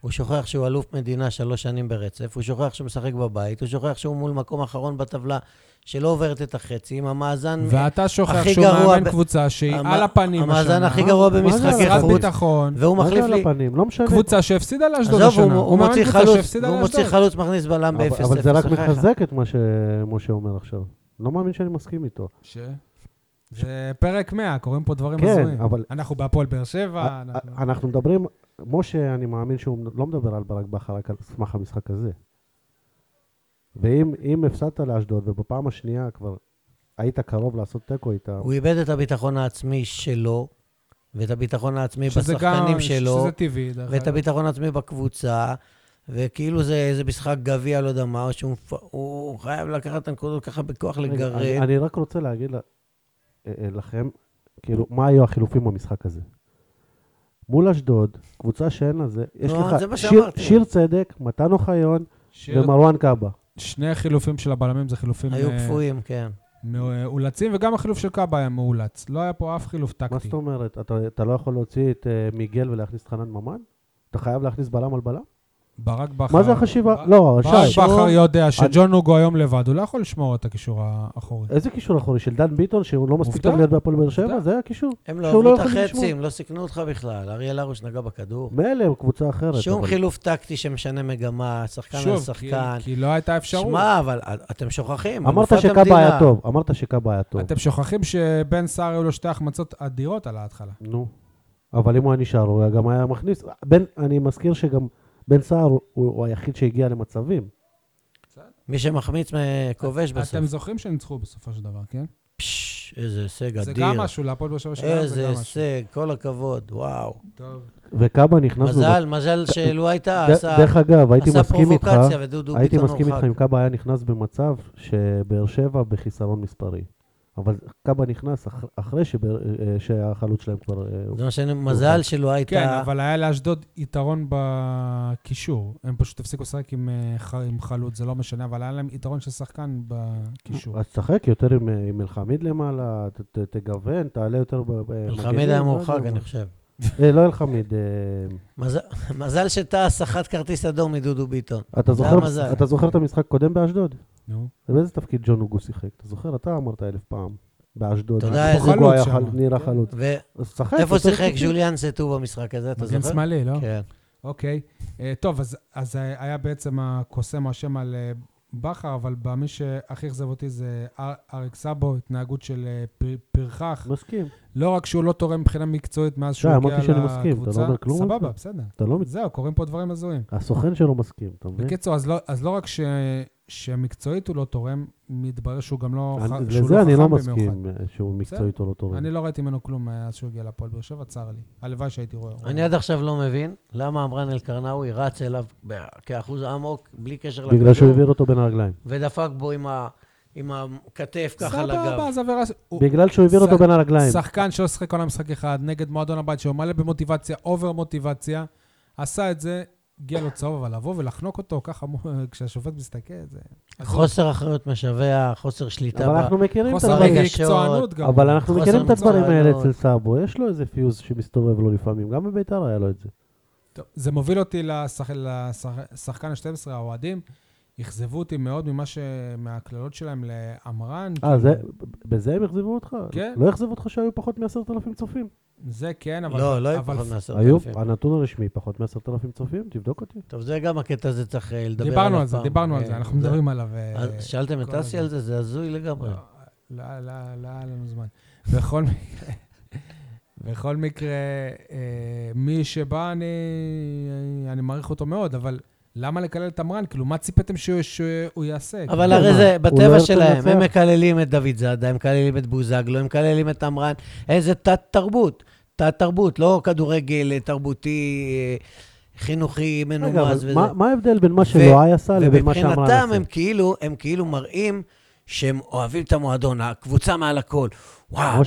הוא שוכח שהוא אלוף מדינה שלוש שנים ברצף, הוא שוכח שהוא משחק בבית, הוא שוכח שהוא מול מקום אחרון בטבלה שלא עוברת את החצי, עם המאזן... ואתה שוכח שהוא גרוע מאמן ב- קבוצה שהיא המ- על הפנים השנה. המאזן הכי גרוע מה זה במשחקי חוץ, ביטחון. והוא מחליף על לי... הפנים? לא משנה. קבוצה שהפסידה לאשדוד עזוב, השנה. הוא, הוא מאמן מוציא חלוץ, והוא מוציא. חלוץ, מכניס בלם אבל- ב-0-0. אבל זה רק. מחזק את מה שמשה אומר עכשיו. לא מאמין שאני מסכים איתו. ש? זה פרק 100, קורים פה דברים כן, הזויים. אבל- אנחנו בהפועל באר שבע. אנחנו מדברים, משה, אני מאמין שהוא לא מדבר על ברק בכר רק על סמך המשחק הזה. ואם אם הפסדת לאשדוד, ובפעם השנייה כבר היית קרוב לעשות תיקו איתם, הוא איבד את הביטחון העצמי שלו, ואת הביטחון העצמי בשחקנים גם- שלו, שזה טבעי, דרך ואת. הביטחון העצמי בקבוצה, וכאילו זה איזה משחק גביע, לא יודע מה, או שהוא חייב לקחת את הנקודות ככה בכוח לגרד. אני, אני רק רוצה להגיד אה, אה, לכם, כאילו, מה היו החילופים במשחק הזה? מול אשדוד, קבוצה שאין לה זה, יש נו, לך זה מה שיר, שאמרתי. שיר צדק, מתן אוחיון שיר- ומרואן קאבה. שני החילופים של הבלמים זה חילופים היו אה, קפואים, כן. מאולצים, וגם החילוף של קאבה היה מאולץ. לא היה פה אף חילוף מה טקטי. זאת אומרת? אתה, אתה לא יכול להוציא את uh, מיגל ולהכניס את חנן ממן? אתה חייב להכניס בלם על בלם? ברק בכר... מה זה החשיבה? בר- לא, ברק שי, בכר יודע שג'ון נוגו היום לבד, הוא לא יכול לשמור את הקישור האחורי. איזה קישור אחורי? של דן ביטון, שהוא לא מספיק. טוב להיות בהפועל באר שבע? זה הקישור. הם לא עברו את לא יכול החצי. הם לא סיכנו אותך בכלל. אריאל הרוש נגע בכדור. מילא, הוא קבוצה אחרת. שום חילוף טקטי שמשנה מגמה, שחקן על שחקן. כי לא הייתה אפשרות. שמע, אבל אתם שוכחים, אמרת שקאבה היה. טוב, אמרת שקאבה היה טוב. אתם שוכחים שבן סער היו לו שתי החמצות אדירות על ההתחלה. נו. אבל אם הוא היה נשאר, הוא גם היה מכניס. בן, אני מזכיר שגם בן סער הוא, הוא היחיד שהגיע למצבים. מי שמחמיץ כובש בסוף. אתם זוכרים שניצחו בסופו של דבר, כן? פשש, איזה הישג זה אדיר. גם משהו, להפועל באר שבע שלנו זה איזה גם משהו. הישג, כל הכבוד, וואו. טוב. וקאבה נכנס... מזל, מזל שלו הייתה, עשה דרך אגב, הייתי מסכים איתך, הייתי מסכים איתך. אם קאבה היה נכנס במצב שבאר שבע בחיסרון מספרי. אבל קאבה נכנס אח- אחרי שבאר- אה, שהחלוץ שלהם כבר... אה, זה מה שאני, מזל שלו כן, הייתה... אבל היה לאשדוד יתרון בקישור. הם פשוט הפסיקו לשחק עם, אה, עם חלוץ, זה לא משנה, אבל היה להם יתרון של שחקן בקישור. אז תשחק יותר עם, עם אלחמיד למעלה, ת- ת- תגוון, תעלה יותר אלחמיד היה לא מורחק. אני חושב. לא אלחמיד, מזל- שטס סחט כרטיס אדום מדודו ביטון. אתה זוכר את המשחק קודם באשדוד? נו. באיזה תפקיד ג'ון אוגו שיחק? אתה זוכר? אתה אמרת אלף פעם. באשדוד. אתה יודע איזה- חלוץ היה נראה. חלוץ. ואיפה שיחק. ג'וליאן סטו במשחק הזה, אתה מגן זוכר? שמאלי, לא? כן. אוקיי. אה, טוב, אז, אז אה, היה בעצם הקוסם האשם על אה, בכר, אבל מי שהכי אכזב אותי זה אר- אריק סאבו, התנהגות של פר, פרחח. מסכים. לא רק שהוא לא תורם מבחינה מקצועית מאז שהוא הגיע אמרתי שאני מסכים, אתה לא לקבוצה, אומר כלום סבבה, זה? בסדר. אתה לא... זהו, קורים פה דברים הזויים. הסוכן שלו מסכים, אתה מבין? בקיצור, אז לא, אז לא רק ש, שמקצועית הוא לא תורם, מתברר שהוא גם לא, אני- ח- שהוא לזה לא אני לא חכם מסכים במיוחד. אה, שהוא מקצועית או לא טוב. אני לא ראיתי ממנו כלום מאז שהוא הגיע לפועל באר שבע, צר לי. הלוואי שהייתי רואה. אני עד עכשיו לא מבין למה עמראן אלקרינאווי רץ אליו כאחוז אמוק, בלי קשר בגלל שהוא העביר אותו בין הרגליים. ודפק בו עם ה- עם הכתף ככה סבבה, לגב. אז עבירה... הוא- בגלל שהוא העביר אותו בין הרגליים. שחקן שלא שיחק עונה, משחק אחד, נגד מועדון הבית שלו, מלא במוטיבציה, over מוטיבציה, עשה את זה, הגיע לו צהוב, אבל לבוא ולחנוק אותו ככה, כשהשופט מסתכל, זה... חוסר אחריות משווע, חוסר שליטה אבל. אנחנו מכירים את חוסר הדברים. ש- מקצוענות גם. אבל אנחנו חוסר מכירים את הדברים האלה. אצל סאבו. יש לו איזה פיוז שמסתובב לו לפעמים. גם בביתר היה לו את זה. טוב, זה מוביל אותי לשח... לשחקן ה-12, האוהדים. אכזבו אותי מאוד ממה ש... מהקללות שלהם לעמרן. אה, כאילו, זה- בזה הם אכזבו אותך? כן. לא אכזבו אותך שהיו פחות מ-10,000 צופים? זה כן, אבל... לא, לא היו אבל... פחות מעשרת היו, אלפים. הנתון הרשמי פחות מ-10,000 צופים? תבדוק אותי. טוב, זה גם הקטע הזה צריך אה, לדבר עליו דיברנו על זה, פעם. דיברנו על אה, זה, אנחנו מדברים עליו. אה, אז שאלתם את אסי. על זה? זה הזוי לגמרי. לא, לא, לא, לא היה לנו זמן. בכל מקרה, בכל מקרה, אה, מי שבא, אני, אני מעריך אותו מאוד, אבל למה לקלל את עמרן? כאילו, מה ציפיתם שהוא, שהוא יעשה? אבל כן, הרי זה לא בטבע ירצה שלהם? הם מקללים את דוד זאדה, הם מקללים את בוזגלו, הם מקללים את עמרן. איזה תת-תרבות, תת-תרבות, לא כדורגל אה, תרבותי, אה, חינוכי, מנומס אבל וזה. מה- מה ההבדל בין מה שלואי עשה לבין מה שאמרן עשה? הם כאילו, הם כאילו מראים שהם אוהבים את המועדון, הקבוצה מעל הכל. וואו,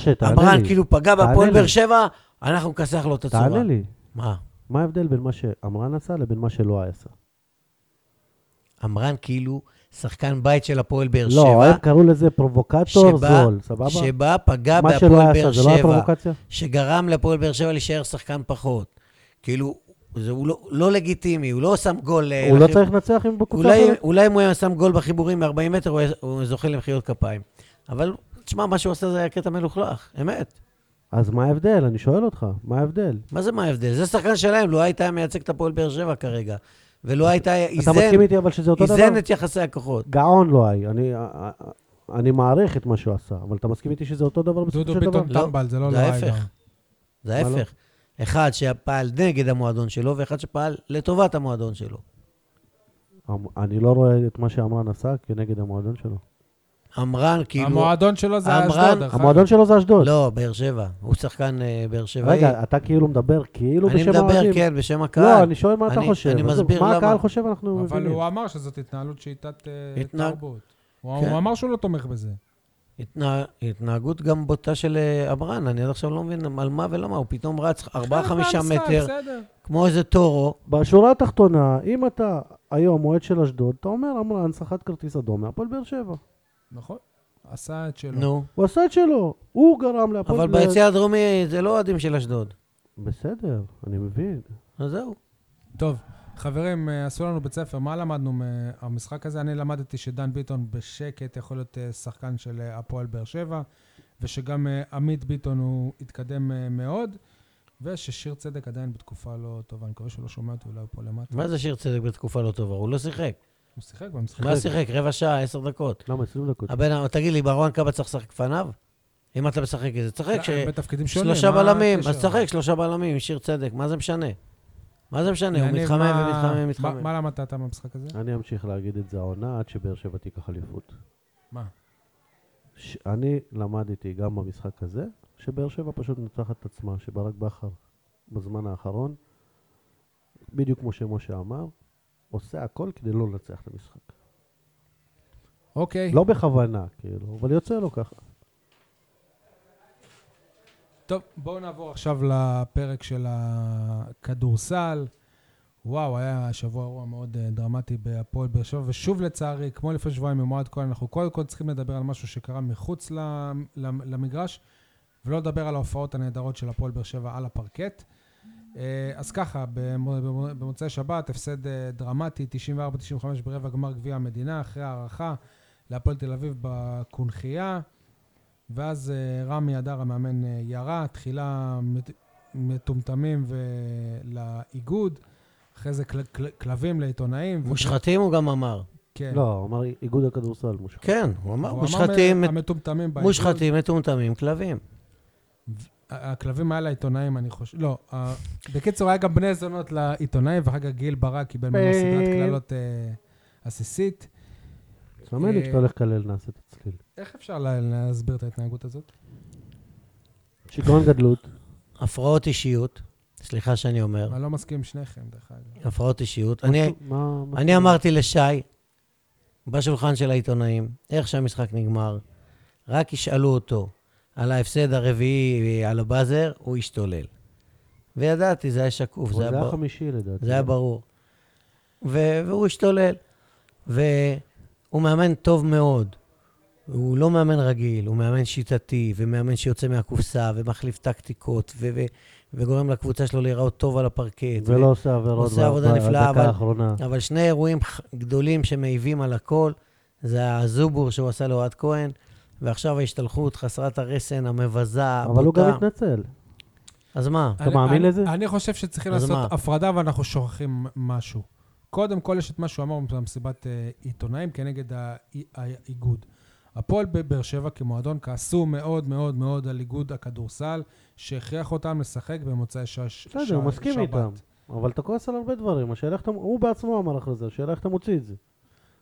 לי. כאילו פגע בהפועל לי. באר שבע, אנחנו נכסח לו את הצורה. תענה לי. מה? מה ההבדל בין מה שעמרן עשה לבין מה שלואי עשה? עמרן כאילו שחקן בית של הפועל באר שבע. לא, הם קראו לזה פרובוקטור שבא- זול, סבבה? שבא, פגע מה בהפועל באר עשה זה לא היה שבע, פרובוקציה? שגרם להפועל באר שבע להישאר שחקן פחות. כאילו, זה הוא לא, לא לגיטימי, הוא לא שם גול... אה, הוא לא לחיב- צריך לנצח עם בקבוצה אחרת? אולי אם הוא היה שם גול בחיבורים מ-40 מטר, הוא, היה, הוא זוכה למחיאות כפיים. אבל, תשמע, מה שהוא עשה זה היה קטע מלוכלך, אמת. אז מה ההבדל? אני שואל אותך, מה ההבדל? מה זה מה ההבדל? זה שחקן שלהם, לו היית מייצג את הפועל באר שבע כרגע. ולו הייתה אתה איזן, מסכים איתי אבל שזה אותו דבר? איזן את יחסי הכוחות. גאון לא היה. אני- אני מעריך את מה שהוא עשה, אבל אתה מסכים איתי שזה אותו דבר בסופו דודו של דבר? ביטון לא, טמבל, זה לא זה לא ההפך. היה. זה מה לא? ההפך. אחד שפעל נגד המועדון שלו, ואחד שפעל לטובת המועדון שלו. אמ- אני לא רואה את מה שעמרן עשה כנגד המועדון שלו. עמרן, כאילו... המועדון שלו זה אשדוד. המועדון שלו זה אשדוד. לא, באר שבע. הוא שחקן אה, באר שבעי. רגע, אתה כאילו מדבר כאילו אני בשם מדבר, האוהדים. כן, בשם הקהל. לא, אני שואל מה אתה אני- חושב. אני מסביר מה למה. הקהל חושב, אנחנו אבל מבינים. הוא אמר שזאת התנהלות שהיא תת אה, התנהג- תרבות. הוא כן. הוא אמר שהוא לא תומך בזה. התנה... התנהגות גם בוטה של אה, עמרן, אני עד עכשיו לא מבין על מה ולמה, הוא פתאום רץ 4-5 חלק מהמשחק, מטר, בסדר. כמו איזה טורו. בשורה התחתונה, אם אתה היום אוהד של אשדוד, אתה אומר, עמרן סחט כרטיס אדום מהפועל באר שבע. נכון. עשה את שלו. נו. הוא עשה את שלו, הוא גרם להפועל אבל ביציע הדרומי זה לא אוהדים של אשדוד. בסדר, אני מבין. אז זהו. טוב, חברים, אה, עשו לנו בית ספר, מה למדנו מהמשחק הזה? אני למדתי שדן ביטון בשקט יכול להיות אה, שחקן של אה, הפועל באר שבע, ושגם עמית ביטון הוא התקדם מאוד, וששיר צדק עדיין בתקופה לא טובה. אני מקווה שהוא לא שומע אותי, אולי הוא פה למטה. מה זה שיר צדק בתקופה לא טובה? הוא לא שיחק. הוא שיחק במשחק. מה שיחק? רבע שעה, עשר דקות. למה 20 דקות? הבן, תגיד לי, ברואן קאבה צריך לשחק לפניו? אם אתה משחק את זה, תשחק. ש- בתפקידים שונים. שלושה בלמים? אז תשחק שלושה בלמים, שיר צדק, מה זה משנה? מה זה משנה? הוא מתחמם מה- ומתחמם ומתחמם. מה למדת אתה מהמשחק הזה? אני אמשיך להגיד את זה העונה עד שבאר שבע תיקח אליפות. מה? אני למדתי גם במשחק הזה, שבאר שבע פשוט מנצחת את עצמה, שברק בכר בזמן האחרון, בדיוק כמו שמשה אמר, עושה הכל כדי לא לנצח את המשחק. אוקיי. לא בכוונה, כאילו, אבל יוצא לו ככה. טוב, בואו נעבור עכשיו לפרק של הכדורסל. וואו, היה שבוע אירוע מאוד אה, דרמטי בהפועל באר שבע, ושוב לצערי, כמו לפני שבועיים עם אוהד כהן, אנחנו קודם כל צריכים לדבר על משהו שקרה מחוץ למגרש, ולא לדבר על ההופעות הנהדרות של הפועל באר שבע על הפרקט. אה, אז ככה, במו- במו- במוצאי שבת, הפסד אה, דרמטי, 94-95 ברבע גמר גביע המדינה, אחרי הערכה להפועל תל אביב בקונכייה. ואז אה, רמי אדר, המאמן, ירה, תחילה מטומטמים לאיגוד, אחרי זה כל- כל- כלבים לעיתונאים. ו- מושחתים הוא גם אמר. כן. לא, הוא אמר איגוד הכדורסל מושחת. כן, הוא אמר הוא מושחתים, אמר המטומטמים באיגוד. מושחתים, מטומטמים, כלבים. הכלבים היה לעיתונאים, אני חושב, לא. בקיצור, היה גם בני זונות לעיתונאים, ואחר כך גיל ברק קיבל ממנו סדרת ב- קללות אה, עסיסית. תסמן לי אה, כשאתה הולך לקלל, נעשה את הצליל. איך אפשר לה- להסביר את ההתנהגות הזאת? שיגעון גדלות. הפרעות אישיות, סליחה שאני אומר, אני לא מסכים עם שניכם, דרך אגב. הפרעות אישיות. אני אמרתי לשי, בשולחן של העיתונאים, איך שהמשחק נגמר, רק ישאלו אותו על ההפסד הרביעי על הבאזר, הוא ישתולל. וידעתי, זה היה שקוף, זה היה, זה היה בר... חמישי לדעתי. זה היה ברור. ו... והוא השתולל. והוא מאמן טוב מאוד. הוא לא מאמן רגיל, הוא מאמן שיטתי, ומאמן שיוצא מהקופסה, ומחליף טקטיקות, ו... ו... וגורם לקבוצה שלו להיראות טוב על הפרקט. ולא עושה עבירות עושה עבודה נפלאה, אבל- האחרונה. אבל שני אירועים גדולים שמעיבים על הכל, זה הזובור שהוא עשה לאוהד כהן, ועכשיו ההשתלחות חסרת הרסן, המבזה, הבוטה. אבל הוא גם התנצל. אז מה? אתה אני- מאמין לזה? אני חושב שצריכים לעשות מה? הפרדה ואנחנו שוכחים משהו. קודם כל, יש את מה שהוא אמר במסיבת אה, עיתונאים כנגד האי- האיגוד. הפועל בבאר שבע כמועדון כעסו מאוד מאוד מאוד על איגוד הכדורסל, שהכריח אותם לשחק במוצאי ש- ש- בסדר, הוא מסכים שבת. איתם. אבל אתה כועס על הרבה דברים. השאלה איך אתה... הוא בעצמו אמר אחרי זה, השאלה איך אתה מוציא את זה.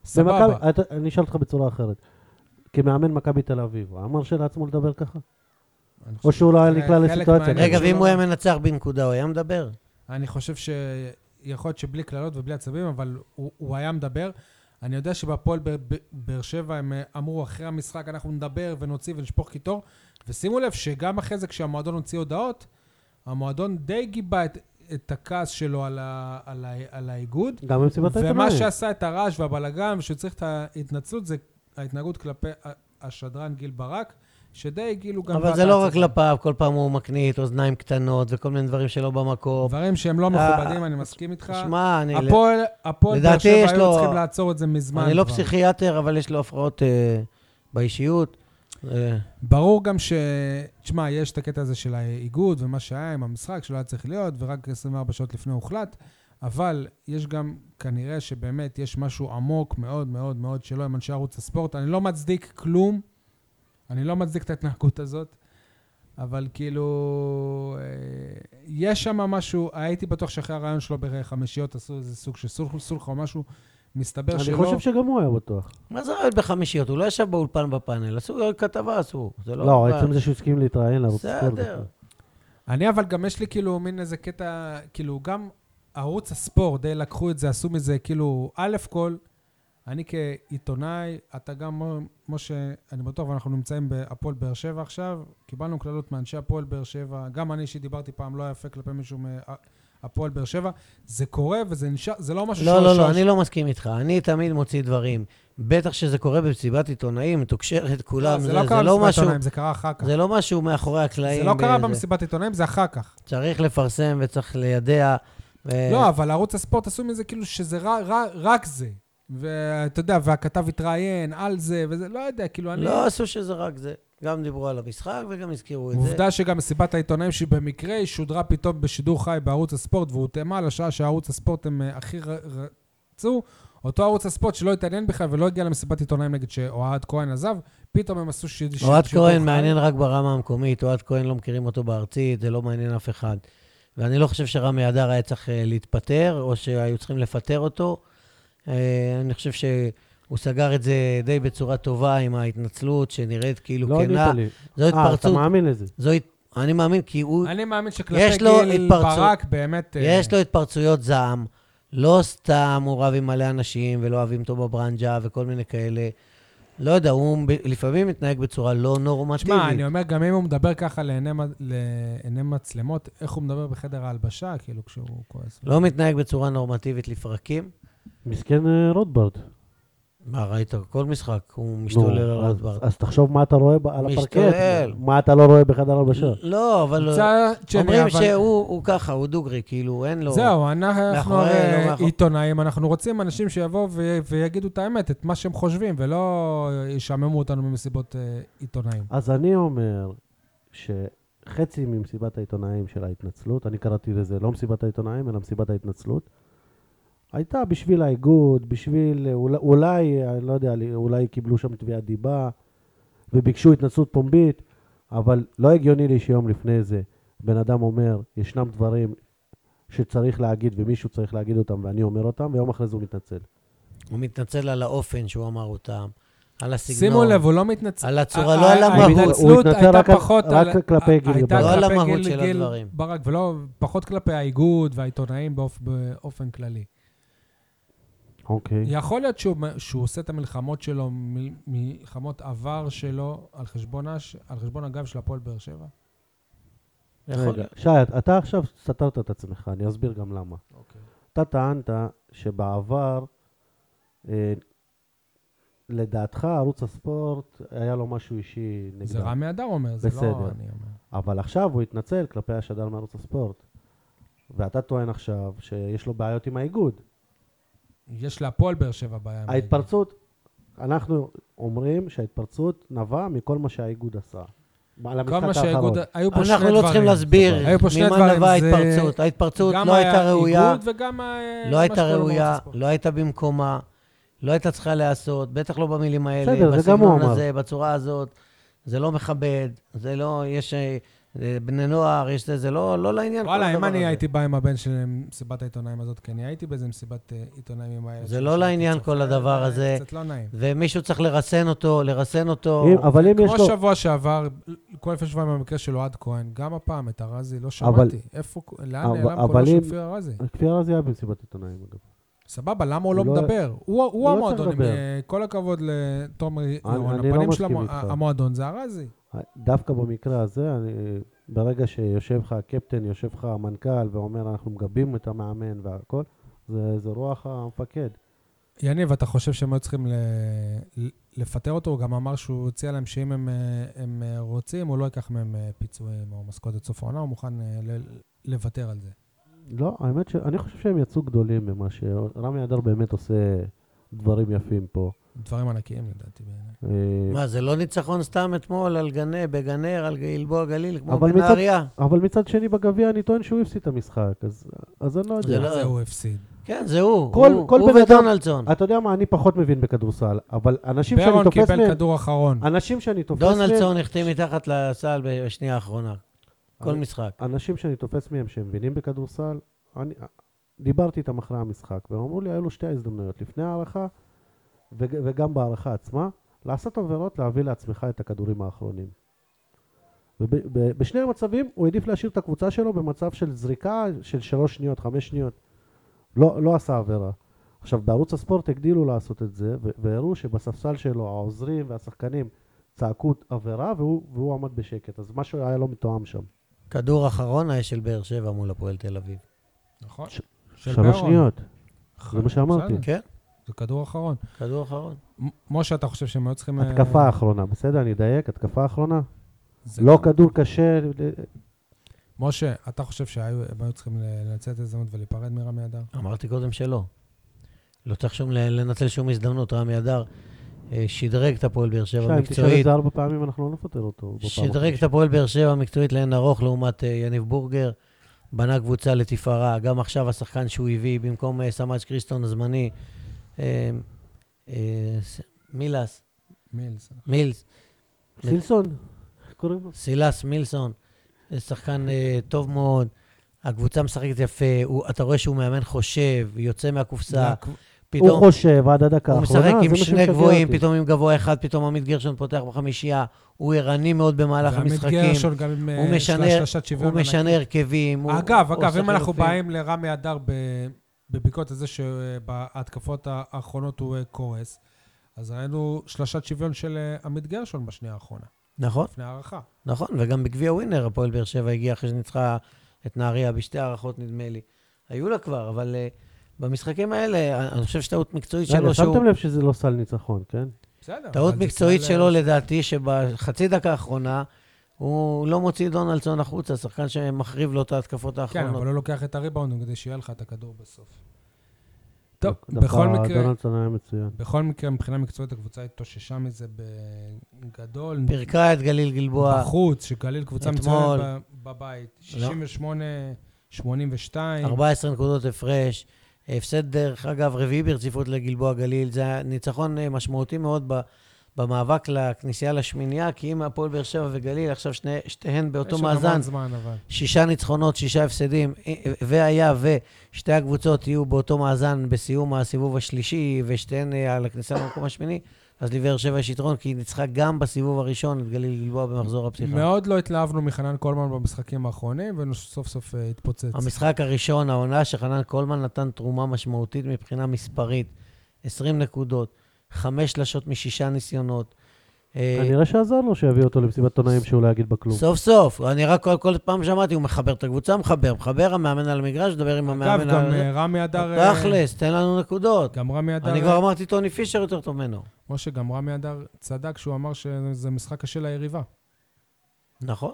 סבבה. אני אשאל אותך בצורה אחרת. כמאמן מכבי תל אביב, הוא אמר לעצמו לדבר ככה? או שהוא לא היה נקלע לסיטואציה רגע. ואם הוא היה מנצח בנקודה, הוא היה מדבר? אני חושב שיכול להיות שבלי קללות ובלי עצבים, אבל הוא, הוא היה מדבר. אני יודע ב- באר שבע הם אה, אמרו, אחרי המשחק אנחנו נדבר ונוציא ונשפוך קיטור. ושימו לב שגם אחרי זה, כשהמועדון הוציא הודעות, המועדון די גיבה את, את הכעס שלו על, ה, על, ה, על האיגוד. גם במסיבת העיתונאים. ומה שעשה את הרעש והבלגן, ושהוא צריך את ההתנצלות, זה ההתנהגות כלפי השדרן גיל ברק, שדי גילו גם... אבל זה לא רק. כלפיו, כל פעם הוא מקנית אוזניים קטנות וכל מיני דברים שלא במקום. דברים שהם לא אה, מכובדים, אני מסכים איתך. שמע, אני... הפועל, הפועל באר שבע היו צריכים לעצור את זה מזמן אני לא. פסיכיאטר, אבל יש לו הפרעות אה, באישיות. אה, ברור גם ש... תשמע, יש את הקטע הזה של האיגוד ומה שהיה עם המשחק, שלא היה צריך להיות, ורק 24 שעות לפני הוחלט, אבל יש גם, כנראה שבאמת יש משהו עמוק מאוד מאוד מאוד שלא עם אנשי ערוץ הספורט. אני לא מצדיק כלום, אני לא מצדיק את ההתנהגות הזאת, אבל כאילו, אה, יש שם משהו, הייתי בטוח שאחרי הרעיון שלו בחמישיות עשו איזה סוג של סולחה או משהו, מסתבר אני שלא. חושב שגם הוא היה בטוח. מה זה רעיון בחמישיות? הוא לא ישב באולפן בפאנל, עשו כתבה עשו. זה לא... לא, עצם זה שהוא הסכים להתראיין לערוץ ספורט. בסדר. אני אבל גם יש לי כאילו מין איזה קטע, כאילו גם ערוץ הספורט, די לקחו את זה, עשו מזה כאילו, א' כל, אני כעיתונאי, אתה גם, משה, אני בטוח, ואנחנו נמצאים בהפועל באר שבע עכשיו, קיבלנו קללות מאנשי הפועל באר שבע, גם אני שדיברתי פעם לא יפה כלפי מישהו מהפועל באר שבע, זה קורה וזה נשאר, זה לא משהו לא, לא, לא, שורש- אני לא מסכים איתך. אני תמיד מוציא דברים. בטח שזה קורה במסיבת עיתונאים, מתוקשרת כולם. לא, זה לא קרה לא במסיבת משהו- עיתונאים, זה קרה אחר כך. זה לא משהו מאחורי הקלעים. זה לא קרה באיזה- במסיבת עיתונאים, זה אחר כך. צריך לפרסם וצריך לידע. ו- לא, אבל ערוץ הספורט עשו מזה כאילו שזה רק זה. ואתה יודע, והכתב התראיין על זה, וזה, לא יודע, כאילו אני... לא עשו שזה רק זה. גם דיברו על המשחק וגם הזכירו את זה. עובדה שגם מסיבת העיתונאים שבמקרה היא שודרה פתאום בשידור חי בערוץ הספורט, והותאמה לשעה שערוץ הספורט הם אה, הכי רצו, אותו ערוץ הספורט שלא התעניין בכלל ולא הגיע למסיבת עיתונאים נגיד שאוהד כהן עזב, פתאום הם עשו שיד- שידור אוהד חי. כהן מעניין רק ברמה המקומית, אוהד כהן לא מכירים אותו בארצית, זה לא מעניין אף אחד. ואני לא חושב שרמי אדר היה צריך אה, להתפטר, או שהיו צריכים לפטר אותו. אה, אני חושב שהוא סגר את זה די בצורה טובה עם ההתנצלות, שנראית כאילו לא כנה. ענית לי. אה, אתה מאמין לזה. זו הת- אני מאמין, כי הוא, אני מאמין שכלפי גיל התפרצות- ברק באמת... אה, יש לו התפרצויות זעם. לא סתם הוא רב עם מלא אנשים ולא אוהבים אותו בברנג'ה וכל מיני כאלה. לא יודע, הוא לפעמים מתנהג בצורה לא נורמטיבית. תשמע, אני אומר, גם אם הוא מדבר ככה לעיני לעיני מצלמות, איך הוא מדבר בחדר ההלבשה, כאילו, כשהוא כועס. לא מתנהג בצורה נורמטיבית לפרקים. מסכן אה, רוטברד. מה, ראית? כל משחק הוא משתולל על נו, אז- תחשוב מה אתה רואה על הפרקט. משתולל. מה אתה לא רואה בחדר הלבשה. לא, אבל אומרים שהוא הוא ככה, הוא דוגרי, כאילו, אין לו... זהו, אנחנו הרי לא. עיתונאים, אנחנו רוצים אנשים שיבואו ויגידו את האמת, את מה שהם חושבים, ולא ישעממו אותנו במסיבות אה, עיתונאים. אז אני אומר שחצי ממסיבת העיתונאים של ההתנצלות, אני קראתי לזה לא מסיבת העיתונאים, אלא מסיבת ההתנצלות, הייתה בשביל האיגוד, בשביל, אולי, אני לא יודע, אולי קיבלו שם תביעת דיבה וביקשו התנצלות פומבית, אבל לא הגיוני לי שיום לפני זה בן אדם אומר, ישנם דברים שצריך להגיד ומישהו צריך להגיד אותם ואני אומר אותם, ויום אחרי זה הוא מתנצל. הוא מתנצל על האופן שהוא אמר אותם, על הסגנון. שימו לב, הוא לא מתנצל. על הצורה, לא על המהות. ההתנצלות הוא התנצל הייתה פחות רק על- כלפי גיל ברק. לא על המהות של הדברים. ברק, ולא, פחות כלפי האיגוד והעיתונאים באופ- באופן כללי. אוקיי. יכול להיות שהוא, שהוא עושה את המלחמות שלו, מ- מלחמות עבר שלו, על חשבון, הש, על חשבון הגב של הפועל באר שבע? רגע. שי, אתה עכשיו סתרת את עצמך, אני אסביר גם למה. אוקיי. אתה טענת שבעבר, אה, לדעתך, ערוץ הספורט, היה לו משהו אישי נגדם. זה רמי אדר אומר, זה בסדר. לא אני אומר. אבל עכשיו הוא התנצל כלפי השדר מערוץ הספורט. ואתה טוען עכשיו שיש לו בעיות עם האיגוד. יש להפועל באר שבע בעיה. ההתפרצות, אנחנו אומרים שההתפרצות נבעה מכל מה שהאיגוד עשה. על המשחק שהאיגוד, האחרון. היו פה שני אנחנו דברים. לא צריכים להסביר ממה נבעה ההתפרצות. ההתפרצות לא הייתה ראויה, האיגוד וגם ה- לא הייתה ראויה. לא הייתה במקומה, לא הייתה צריכה להיעשות, בטח לא במילים האלה, בסדר, זה גם הוא בסגנון. הזה, בצורה הזאת. זה לא מכבד, זה לא, יש אה, אה, בני נוער, יש זה, זה לא, לא לעניין. וואלה, אם אני הזה. הייתי בא עם הבן שלי למסיבת העיתונאים הזאת, כי אני הייתי באיזה מסיבת אה, עיתונאים עם הילד זה לא לעניין כל הדבר זה הזה. קצת לא נעים. ומישהו צריך לרסן אותו, לרסן אותו. אם- אבל אם יש כמו לו... שבוע שעבר, כל לפני שבועיים במקרה של אוהד כהן, גם הפעם את ארזי לא אבל- שמעתי. איפה, לאן אבל- נעלם אבל קולו של אם- כפיר ארזי? כפיר ארזי היה במסיבת עיתונאים, אגב. סבבה, למה הוא לא הוא לא- מדבר? הוא לא המועדון. אה, כל הכבוד לתומר אני לא הפנים של. המועדון זה ארזי. דוווקא במקרה הזה, אני, ברגע שיושב לך הקפטן, יושב לך המנכ"ל ואומר, אנחנו מגבים את המאמן והכל, זה, זה רוח המפקד. יניב, אתה חושב שהם היו צריכים ל- לפטר אותו? הוא גם אמר שהוא הציע להם שאם הם, הם רוצים, הוא לא ייקח מהם אה, פיצויים או משכורת עד סוף העונה, הוא מוכן אה, ל- לוותר על זה. לא, האמת שאני חושב שהם יצאו גדולים במה ש... רמי אדר באמת עושה דברים יפים פה. דברים ענקיים לדעתי בעיניי. אה, מה, זה לא ניצחון סתם אתמול על גנה, בגנר, על גלבוע גליל, כמו אבל מצד- בנהריה? אבל מצד שני בגביע אני טוען שהוא הפסיד את המשחק, אז, אז אני לא זה יודע. לא- זה הוא הפסיד. כן, זה הוא. כל- הוא- כל הוא ודונלדסון. אתה יודע מה, אני פחות מבין בכדורסל, אבל אנשים שאני ברון תופס קיבל מהם, כדור אחרון. אנשים שאני תופס מהם, דונלדסון החטיא מתחת לסל בשנייה האחרונה. כל משחק. אנשים שאני תופס מהם שהם מבינים בכדורסל, אני דיברתי איתם אחרי המשחק, והם אמרו לי, היו לו שתי הזדמנויות, לפני ההערכה וג- וגם בהערכה עצמה, לעשות עבירות, להביא לעצמך את הכדורים האחרונים. ובשני המצבים הוא העדיף להשאיר את הקבוצה שלו במצב של זריקה של שלוש שניות, חמש שניות. לא, לא עשה עבירה. עכשיו, בערוץ הספורט הגדילו לעשות את זה, והראו שבספסל שלו העוזרים והשחקנים צעקו עבירה, והוא, והוא עמד בשקט. אז משהו היה לא מתואם שם. כדור אחרון היה של באר שבע מול הפועל תל אביב. נכון? ש- שלוש ברון. שניות. זה מה שאמרתי. כן, זה כדור אחרון. כדור אחרון. משה, אתה חושב שהם היו צריכים... אה, התקפה האחרונה, בסדר? אני אדייק, התקפה האחרונה. זה לא כדור קשה. משה, אתה חושב שהם היו צריכים לנצל את ההזדמנות ולהיפרד מרמי אדר? אמרתי קודם שלא. לא צריך שום לנצל שום הזדמנות. רמי אדר אה, שדרג את הפועל באר שבע שי, אם תשאל את מקצועית. זה ארבע פעמים, אנחנו לא נפטר אותו. שדרג את. הפועל באר שבע מקצועית לאין ארוך לעומת אה, יניב בורגר. בנה קבוצה לתפארה. גם עכשיו השחקן שהוא הביא במקום אה, סמאג' קריסטון הזמני, אה, אה, מילס, מילס. מילס, סילסון, איך קוראים לו? סילס מילסון, שחקן טוב מאוד. הקבוצה משחקת יפה, הוא, אתה רואה שהוא מאמן חושב, יוצא מהקופסה, הק- הוא פתאום חושב עד הדקה הוא האחרונה, משחק זה עם מה שני שמשגע גבוהים, אותי. פתאום עם גבוה אחד, פתאום עמית גרשון פותח בחמישייה, הוא ערני מאוד במהלך המשחקים, גרשון גם עם הוא אה, משנה- של- שלשת שוויון. הוא משנה. הרכבים. הוא- אגב, הוא אגב, אם אנחנו. באים לרמי אדר ב- בבדיקות הזה שבהתקפות האחרונות הוא אה, קורס, אז ראינו שלשת שוויון של אה, עמית גרשון בשנייה האחרונה, נכון, לפני הערכה. נכון, וגם בגביע ווינר הפועל באר שבע הגיע אחרי שניצחה את נהריה בשתי הערכות, נדמה לי. היו לה כבר, אבל uh, במשחקים האלה, אני חושב שטעות מקצועית שלו, שהוא... שמתם לב שזה לא סל ניצחון, כן? בסדר. טעות מקצועית שלו, אה, לדעתי, שבחצי דקה האחרונה, הוא לא מוציא את דונלדסון החוצה, שחקן שמחריב לו את ההתקפות כן, האחרונות. אבל הוא לוקח את הריבאונד כדי שיהיה לך את הכדור בסוף. טוב, בכל מקרה, דונלדסון היה מצוין. בכל מקרה, מבחינה מקצועית, הקבוצה התאוששה מזה בגדול. פירקה את גליל גלבוע. בחוץ, שגליל קבוצה. מצוינת בבית. לא. 68-82. 14 נקודות הפרש. הפסד, דרך אגב, רביעי ברציפות לגלבוע גליל. זה ניצחון אה, משמעותי מאוד במאבק לכניסה לשמינייה, כי אם הפועל באר שבע וגליל, עכשיו שני, שתיהן באותו יש מאזן, המון זמן, אבל. שישה ניצחונות, שישה הפסדים, והיה ושתי הקבוצות יהיו באותו מאזן בסיום הסיבוב השלישי, ושתיהן אה, על הכניסה למקום השמיני, אז לבאר שבע יש יתרון, כי היא ניצחה גם בסיבוב הראשון את גליל גלבוע במחזור הפתיחה. מאוד לא התלהבנו מחנן קולמן במשחקים האחרונים, וסוף סוף אה, התפוצץ. המשחק הראשון, העונה שחנן קולמן נתן תרומה משמעותית מבחינה מספרית. 20 נקודות, חמש שלשות משישה ניסיונות. אה, כנראה שעזר לו שיביא אותו למסיבת עיתונאים שהוא לא יגיד בה כלום. סוף סוף, אני רק כל, כל פעם שמעתי, הוא מחבר את הקבוצה, מחבר, מחבר, המאמן על המגרש, מדבר עם אגב, המאמן גם על... אה, רמי אדר... אה, תכלס, תן לנו נקודות. גם רמי אדר... אני כבר אמרתי, טוני פישר יותר טוב ממנו. משה, גם רמי אדר צדק שהוא אמר שזה משחק קשה ליריבה. נכון.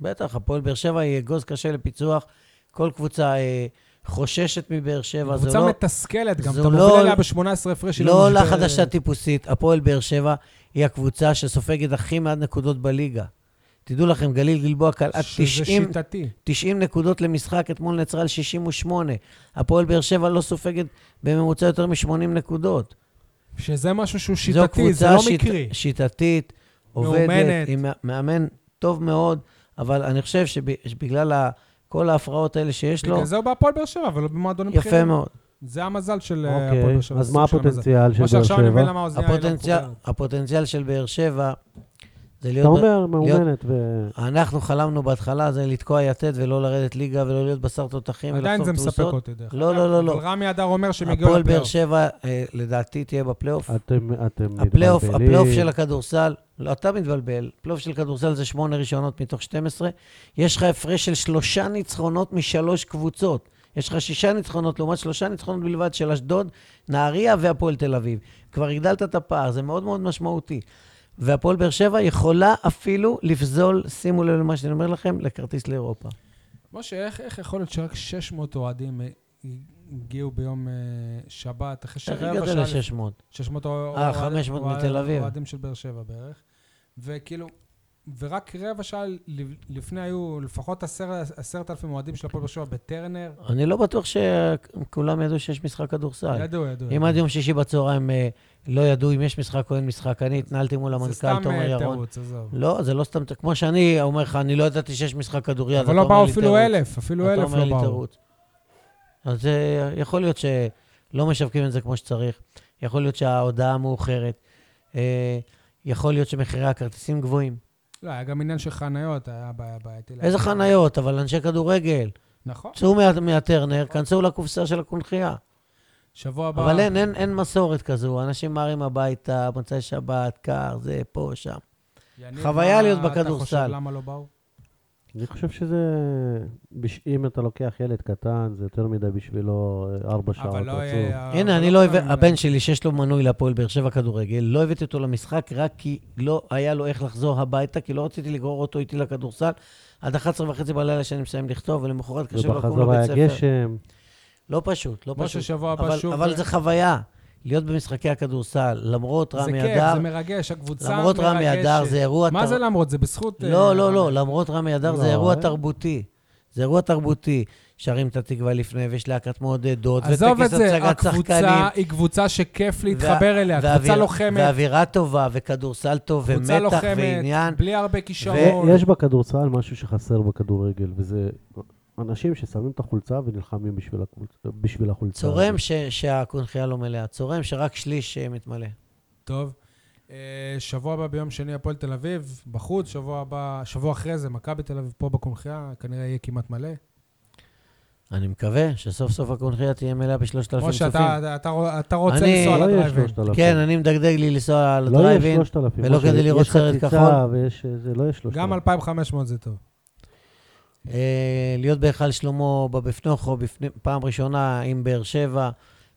בטח, הפועל באר שבע היא אגוז קשה לפיצוח. כל קבוצה אה, חוששת מבאר שבע. זה קבוצה לא, מתסכלת, גם זו אתה לא- מוביל עליה ב-18 הפרש. לא עולה חדשה טיפוסית. הפועל באר שבע היא הקבוצה שסופגת הכי מעט נקודות בליגה. תדעו לכם, גליל גלבוע קלעה שזה 90, שיטתי. 90 נקודות למשחק, אתמול נעצרה על 68. הפועל באר שבע לא סופגת בממוצע יותר מ-80 נקודות. שזה משהו שהוא זו שיטתי, קבוצה זה לא שיט- מקרי. שיטתית, עובדת, מאומנת. עם מא- מאמן טוב מאוד, אבל אני חושב שב- שבגלל ה- כל ההפרעות האלה שיש לו, בגלל זה הוא בהפועל באר שבע, ולא במועדונים יפה בכירים. מאוד. זה המזל של אה, הפועל אוקיי, באר שבע. אז זה מה של המזל. הפוטנציאל של באר עכשיו אני מבין שבע? למה האוזנייה היא לא מחוברת. הפוטנציאל של באר שבע זה אתה להיות... ב- אומר מאומנת ו... אנחנו חלמנו בהתחלה זה לתקוע יתד ולא לרדת ליגה ולא להיות בשר תותחים עדיין ולחטוף זה מספק. אותי, דרך לא, אגב. לא, לא, לא. אבל רמי אדר אומר שהם יגיעו הפועל באר לפלייאוף. שבע, אה, לדעתי, תהיה בפלייאוף. אתם אתם הפלייאוף, מתבלבלים. הפלייאוף של הכדורסל, לא, אתה מתבלבל, פלייאוף של כדורסל זה שמונה ראשונות מתוך 12. יש לך הפרש של שלושה ניצחונות משלוש קבוצות. יש לך שישה ניצחונות לעומת שלושה ניצחונות בלבד של אשדוד, נהריה והפועל תל אביב. כבר הגדלת את הפער, זה מאוד מאוד משמעותי. והפועל באר שבע יכולה אפילו לפזול, שימו לב למה שאני אומר לכם, לכרטיס לאירופה. משה, איך, איך יכול להיות שרק 600 אוהדים אה, הגיעו ביום אה, שבת, אחרי איך שרבע הגעת שעה... ל-600? 600 אוהדים. אה, 500 מתל אביב. אוהדים של באר שבע בערך. וכאילו, ורק רבע שעה לפני היו לפחות עשר- עשרת אלפים אוהדים של הפועל באר שבע בטרנר. אני לא בטוח שכולם ידעו שיש משחק כדורסל. ידעו, ידעו. אם. עד יום שישי בצהריים אה, לא ידעו אם יש משחק או אין משחק, אני התנהלתי מול זה המנכ"ל סתם תומר אה, ירון. תירוץ, עזוב. לא, זה לא סתם, כמו שאני אומר לך, אני לא ידעתי שיש משחק כדוריד, אבל לא באו אפילו. אלף, אפילו אלף לא באו. אז אה, יכול להיות שלא משווקים את זה כמו שצריך, יכול להיות שההודעה מאוחרת, יכול להיות שמחירי הכרטיסים גבוהים. לא, היה גם עניין של חניות, היה בעיה בעייתי. איזה. חניות, אבל אנשי כדורגל. נכון. צאו מה- מהטרנר, כנסו לקופסה של הקונכייה. שבוע הבא... אבל אין, אין, אין מסורת כזו, אנשים מהרים הביתה, מוצאי שבת, קר, זה, פה, שם. חוויה להיות אתה בכדורסל. חושב למה לא באו? אני חושב שזה... בש- אם אתה לוקח ילד קטן, זה יותר מדי בשבילו אה, ארבע שעות אבל לא... הנה, אני לא לא כולם הבאתי, עם- הבן שלי שיש לו מנוי להפועל באר שבע כדורגל, לא הבאתי אותו למשחק רק כי לא היה לו איך לחזור הביתה, כי לא רציתי לגרור אותו איתי לכדורסל עד 11 וחצי בלילה שאני מסיים לכתוב, ולמחרת קשה לו לקום ובחזור היה לבית ספר. גשם. לא פשוט, לא פשוט. שבוע הבא אבל, שוב... אבל זה חוויה, להיות במשחקי הכדורסל, למרות זה רמי כיף, אדר, זה מרגש, הקבוצה מרגשת. למרות רמי אדר זה אירוע... מה תר- זה למרות? זה בזכות... אה, לא, לא, לא, רמי. למרות רמי אדר זה לא, אירוע אה? תרבותי. זה אירוע תרבותי. שרים את התקווה לפני, ויש להקת מעודדות, עזוב את וטקס זה, הצגת שחקנים. הקבוצה היא קבוצה שכיף להתחבר אליה, קבוצה ואוויר- לוחמת, ואווירה טובה, וכדורסל טוב, קבוצה ומתח, לוחמת, ועניין. בלי הרבה כישרון. יש בכדורסל משהו שחסר בכדורגל, וזה אנשים ששמים את החולצה ונלחמים בשביל הקבוצ- בשביל החולצה. צורם. ש- שהקונכייה לא מלאה, צורם שרק שליש אה, מתמלא. טוב. אה, שבוע הבא ביום שני הפועל תל אביב, בחוץ, שבוע הבא, שבוע אחרי זה, מכבי תל אביב פה בקונחייה, כנראה יהיה כמעט מלא. אני מקווה שסוף סוף הקונכייה תהיה מלאה בשלושת כמו אלפים צופים. שאתה אתה- אתה- אתה רוצה אני- לנסוע לא יהיה לדרייבין. 3,000. כן, אני מדגדג לי לנסוע לא יהיה לדרייבין. 3,000. ולא כדי לראות סרט יש חציצה כחול. ויש... זה לא יהיה 3,000. גם 2,500 זה טוב. אה, להיות בהיכל שלמה בבפנוכו, בפני- פעם ראשונה עם באר שבע,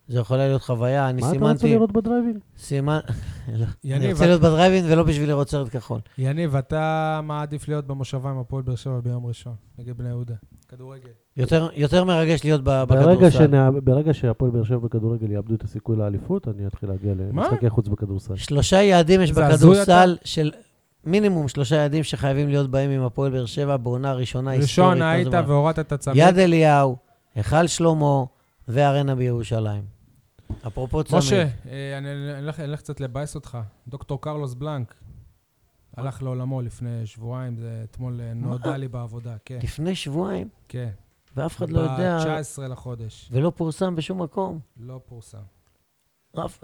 זו יכולה להיות חוויה. אני מה אתה רוצה סימנתי... לראות בדרייבין? סימן... [LAUGHS] לא. אני רוצה להיות בדרייבין ולא בשביל לראות סרט כחול. יניב, אתה מעדיף להיות במושבה עם הפועל באר שבע ביום ראשון, נגד בני יהודה. כדורגל. יותר, יותר מרגש להיות בכדורסל. ברגע שהפועל באר שבע בכדורגל יאבדו את הסיכוי לאליפות, אני אתחיל להגיע למשחקי חוץ בכדורסל. שלושה יעדים יש זה בכדורסל של מינימום שלושה יעדים שחייבים להיות בהם עם הפועל באר שבע בעונה ראשונה היסטורית. ראשון היית. והורדת את הצמיד. יד אליהו, היכל שלמה וארנה בירושלים. אפרופו צמיד. משה, אה, אני אני אלך אני אלך קצת לבאס אותך. דוקטור קרלוס בלנק הלך לעולמו לפני שבועיים, זה אתמול אה, נודע לי בעבודה, כן, לפני שבועיים, כן. ואף אחד לא יודע, ב-19 לחודש, ולא פורסם בשום מקום. לא פורסם.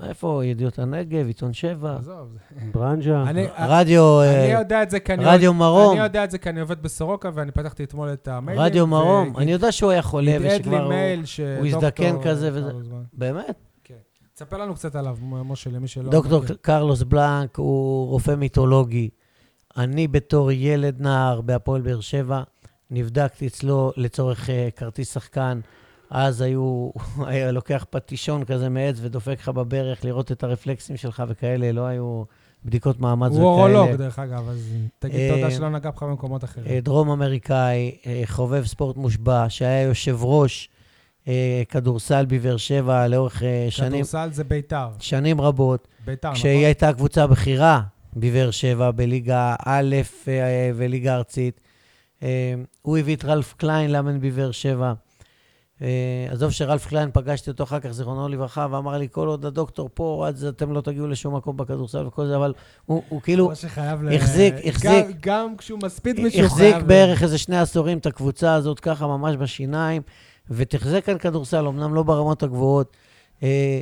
איפה? ידיעות הנגב, עיתון שבע, עזוב, זה- ברנז'ה. אני- רדיו, אני אה, יודע את זה כי אני... רדיו מרום. אני יודע את זה כי אני עובד בסורוקה, ואני פתחתי אתמול את המיילים. רדיו מרום. אני יודע שהוא היה חולה, הדהד לי ושכבר הוא... מייל. הזדקן דוקטור כזה וזה. קרלוס בלנק. באמת? תספר לנו קצת עליו, מ- משה, למי שלא... דוקטור מכיר. קרלוס בלנק הוא רופא מיתולוגי. אני בתור ילד נער בהפועל באר שבע, נבדקתי אצלו לצורך אה, כרטיס שחקן. אז היו, היה לוקח פטישון כזה מעץ ודופק לך בברך לראות את הרפלקסים שלך וכאלה, לא היו בדיקות מאמץ וכאלה. הוא אורולוג, דרך אגב, אז תגיד אה, תודה שלא נגע בך במקומות אחרים. אה, דרום אמריקאי, אה, חובב ספורט מושבע, שהיה יושב ראש אה, כדורסל בבאר שבע לאורך אה, שנים, כדורסל זה ביתר. שנים רבות. ביתר, נכון? כשהיא הייתה הקבוצה הבכירה בבאר שבע, בליגה א' אה, וליגה ארצית. אה, הוא הביא את רלף קליין לאמן בבאר שבע. אה, עזוב שרלף קליין, פגשתי אותו אחר כך, זיכרונו לברכה, ואמר לי, כל עוד הדוקטור פה, זה אתם לא תגיעו לשום מקום בכדורסל וכל זה, אבל הוא, הוא כאילו חייב ל... החזיק- גם- החזיק- גם כשהוא מספיד מישהו, החזיק חייב... בערך איזה שני עשורים את הקבוצה הזאת, ככה ממש בשיניים, ותחזק כאן כדורסל, אמנם לא ברמות הגבוהות. אה,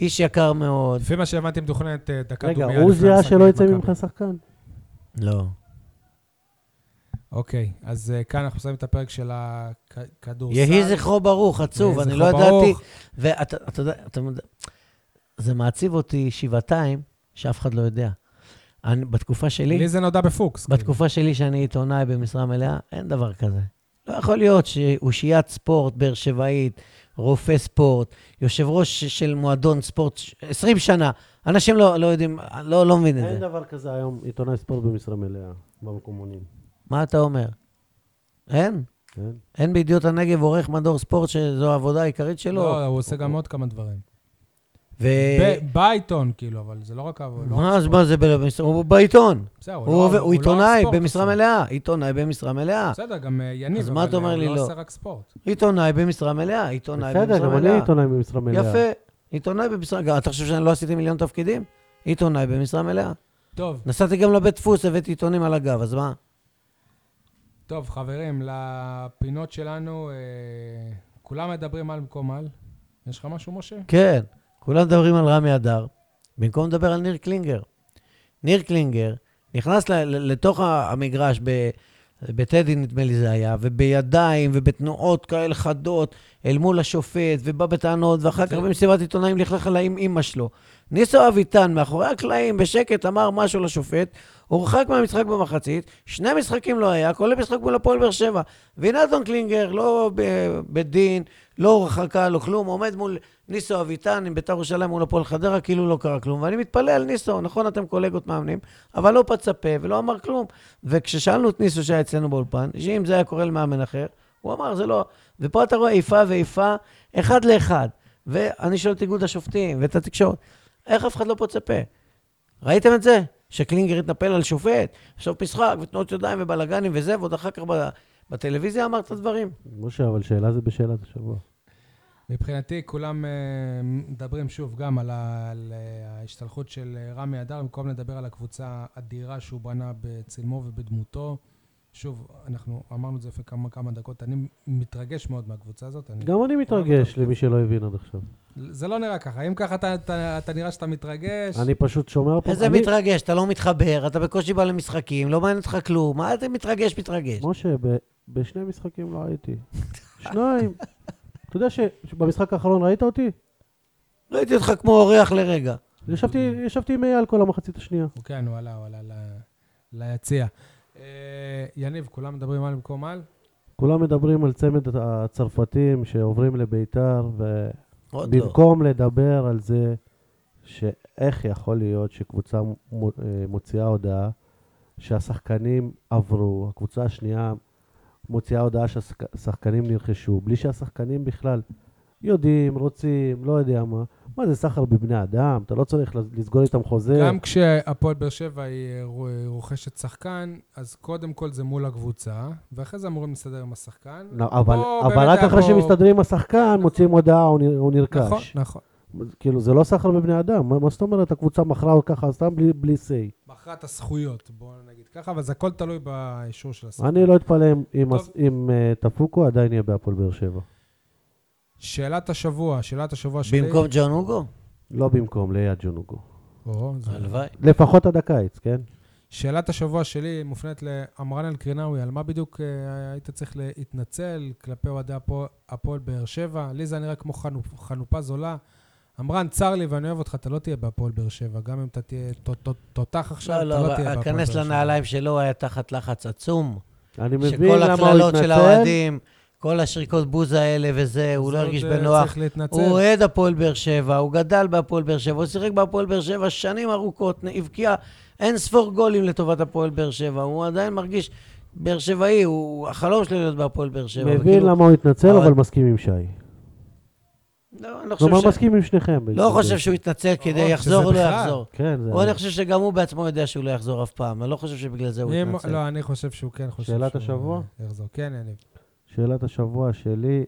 איש יקר מאוד. לפי מה שהבנתי, מתוכננת אה, דקה רגע, דומיה. הוא לפני זיהה שלא יצא. ממך שחקן? לא. אוקיי, אז אה, כאן אנחנו שמים את הפרק של הכדורסל. יהי זכרו ברוך, עצוב, אני לא ידעתי. ואתה אתה יודע, אתה יודע, זה מעציב אותי שבעתיים, שאף אחד לא יודע. אני, בתקופה שלי, לי זה נודע בפוקס. כאילו. בתקופה שלי שאני עיתונאי במשרה מלאה, אין דבר כזה. לא יכול להיות שאושיית ספורט באר שבעית, רופא ספורט, יושב ראש של מועדון ספורט, 20 שנה, אנשים לא, לא יודעים, לא, לא מבין את אין זה. דבר כזה היום, עיתונאי ספורט במשרה מלאה, במקומונים. מה אתה אומר? אין? כן? אין בידיעות הנגב עורך מדור ספורט שזו העבודה העיקרית שלו? לא, הוא עושה גם עוד כמה דברים. ו... ב- בעיתון, כאילו, אבל זה לא רק... לא רק מה, אז. מה זה, הוא בעיתון. בסדר, הוא לא- לא עיתונאי במשרה. מלאה. עיתונאי במשרה מלאה. בסדר, גם אה, יניב, אז מה אבל, אתה אומר לי הוא לא? לא עושה רק ספורט. עיתונאי במשרה מלאה. עיתונאי בסדר, במשרה גם אני מלאה. עיתונאי במשרה מלאה. יפה. עיתונאי במשרה... גם, אתה חושב שאני לא עשיתי מיליון תפקידים? עיתונאי במשרה מלאה. טוב, נסעתי גם לבית דפוס, הבאתי עיתונים על הגב, אז מה? טוב, חברים, לפינות שלנו, אה, כולם מדברים על מקום על. יש לך משהו, משה? כן, כולם מדברים על רמי אדר, במקום לדבר על ניר קלינגר. ניר קלינגר נכנס לתוך המגרש ב... בטדי נדמה לי זה היה, ובידיים ובתנועות כאלה חדות אל מול השופט, ובא בטענות, ואחר כך במסיבת עיתונאים לכלך עליי עם אימא שלו. ניסו אביטן, מאחורי הקלעים, בשקט, אמר משהו לשופט, הורחק מהמשחק במחצית, שני משחקים לא היה, כולל משחק מול הפועל באר שבע. אדון קלינגר, לא בדין, לא הורחקה, לא כלום, עומד מול ניסו אביטן עם בית"ר ירושלים מול הפועל חדרה, כאילו לא קרה כלום. ואני מתפלא על ניסו, נכון, אתם קולגות מאמנים, אבל לא פצה פה ולא אמר כלום. וכששאלנו את ניסו שהיה אצלנו באולפן, שאם זה היה קורה למאמן אחר, הוא אמר, זה לא... ופה אתה רואה איפה ואיפה, אחד לאחד. ואני שואל את איגוד השופטים ואת התקשורת, איך אף אחד לא פוצה פה? ראיתם את זה? שקלינגר התנפל על שופט, סוף משחק, ותנועות ידיים ובלאגנים וזה, ועוד אחר כך ב- בטלוויזיה אמר את הדברים. משה, אבל שאלה זה בשאלת השבוע. מבחינתי, כולם אה, מדברים שוב גם על, ה, על אה, ההשתלחות של אה, רמי אדר, במקום לדבר על הקבוצה האדירה שהוא בנה בצלמו ובדמותו. שוב, אנחנו אמרנו את זה לפני כמה, כמה דקות, אני מתרגש מאוד מהקבוצה הזאת. אני, גם אני מתרגש, למי שלא הבין עד עכשיו. זה לא נראה ככה. אם ככה אתה, אתה, אתה נראה שאתה מתרגש, אני פשוט שומע פה... איזה אני- מתרגש, אתה לא מתחבר, אתה בקושי בא למשחקים, לא מעניין אותך כלום, מה אתה מתרגש, מתרגש? משה, ב- בשני משחקים לא הייתי. [LAUGHS] שניים. אתה יודע ש- שבמשחק האחרון ראית אותי? ראיתי אותך כמו אורח לרגע. ישבתי ישבתי עם אייל כל המחצית השנייה. כן, הוא עלה, הוא עלה ליציע. אה, יניב, כולם מדברים על במקום על? כולם מדברים על צמד הצרפתים שעוברים לביתר, עוד לא. ובמקום לדבר על זה שאיך יכול להיות שקבוצה אה, מוציאה הודעה שהשחקנים עברו, הקבוצה השנייה מוציאה הודעה שהשחקנים נרכשו, בלי שהשחקנים בכלל יודעים, רוצים, לא יודע מה. מה זה סחר בבני אדם? אתה לא צריך לסגור איתם חוזה. גם כשהפועל באר שבע היא אה, רו- רוכשת שחקן, אז קודם כל זה מול הקבוצה, ואחרי זה אמורים להסתדר עם השחקן. לא, אבל, אבל רק אחרי פה- שמסתדרים עם השחקן, מוציאים הודעה, הוא נרכש. נכון, נכון. כאילו, זה לא סחר בבני אדם. מה מה זאת אומרת, הקבוצה מכרה או ככה, סתם בלי- בלי say. מכרה את הזכויות, בואו נגיד ככה, אבל זה הכל תלוי באישור של השחקן. אני לא אתפלא אם- אם אם אה, טפוקו עדיין יהיה בהפועל באר שבע. שאלת השבוע, שאלת השבוע שלי. במקום ג'ון הוגו? לא במקום, ליד ג'ונוגו. או, זה- הלוואי. לפחות עד הקיץ, כן? שאלת השבוע שלי מופנית לעמרן אל-קרינאווי, על מה בדיוק אה, היית צריך להתנצל כלפי אוהדי הפועל- באר שבע? לי זה נראה כמו חנופ- חנופה זולה. עמרן, צר לי ואני אוהב אותך, אתה לא תהיה בהפועל באר שבע. גם אם אתה תהיה ת- ת- תותח עכשיו, לא, אתה לא, לא תהיה בהפועל באר כנס שבע. לנעליים שלו, היה תחת לחץ עצום. אני מבין שכל למה הוא הקללות של התנצל. האוהדים, כל השריקות בוז האלה וזה, הוא לא הרגיש בנוח. צריך להתנצל. הוא אוהד הפועל באר שבע, הוא גדל בהפועל באר שבע, הוא שיחק בהפועל באר שבע שנים ארוכות, הבקיע אין ספור גולים לטובת הפועל באר שבע, הוא עדיין מרגיש באר שבעי, הוא החלום שלו להיות בהפועל באר שבע. מבין וכאילו- למה הוא התנצל, אבל- אבל מסכים עם שי. לא, אני לא חושב כלומר, ש... מסכים עם שניכם. לא. חושב שהוא יתנצל כדי יחזור או לא. יחזור. כן, זה... או אני חושב שגם הוא בעצמו יודע שהוא לא יחזור אף פעם, אני לא חושב שבגלל זה הוא יתנצל. לא, אני חושב שהוא כן חושב שאלת שהוא, השבוע? יחזור. כן, יניב. שאלת השבוע שלי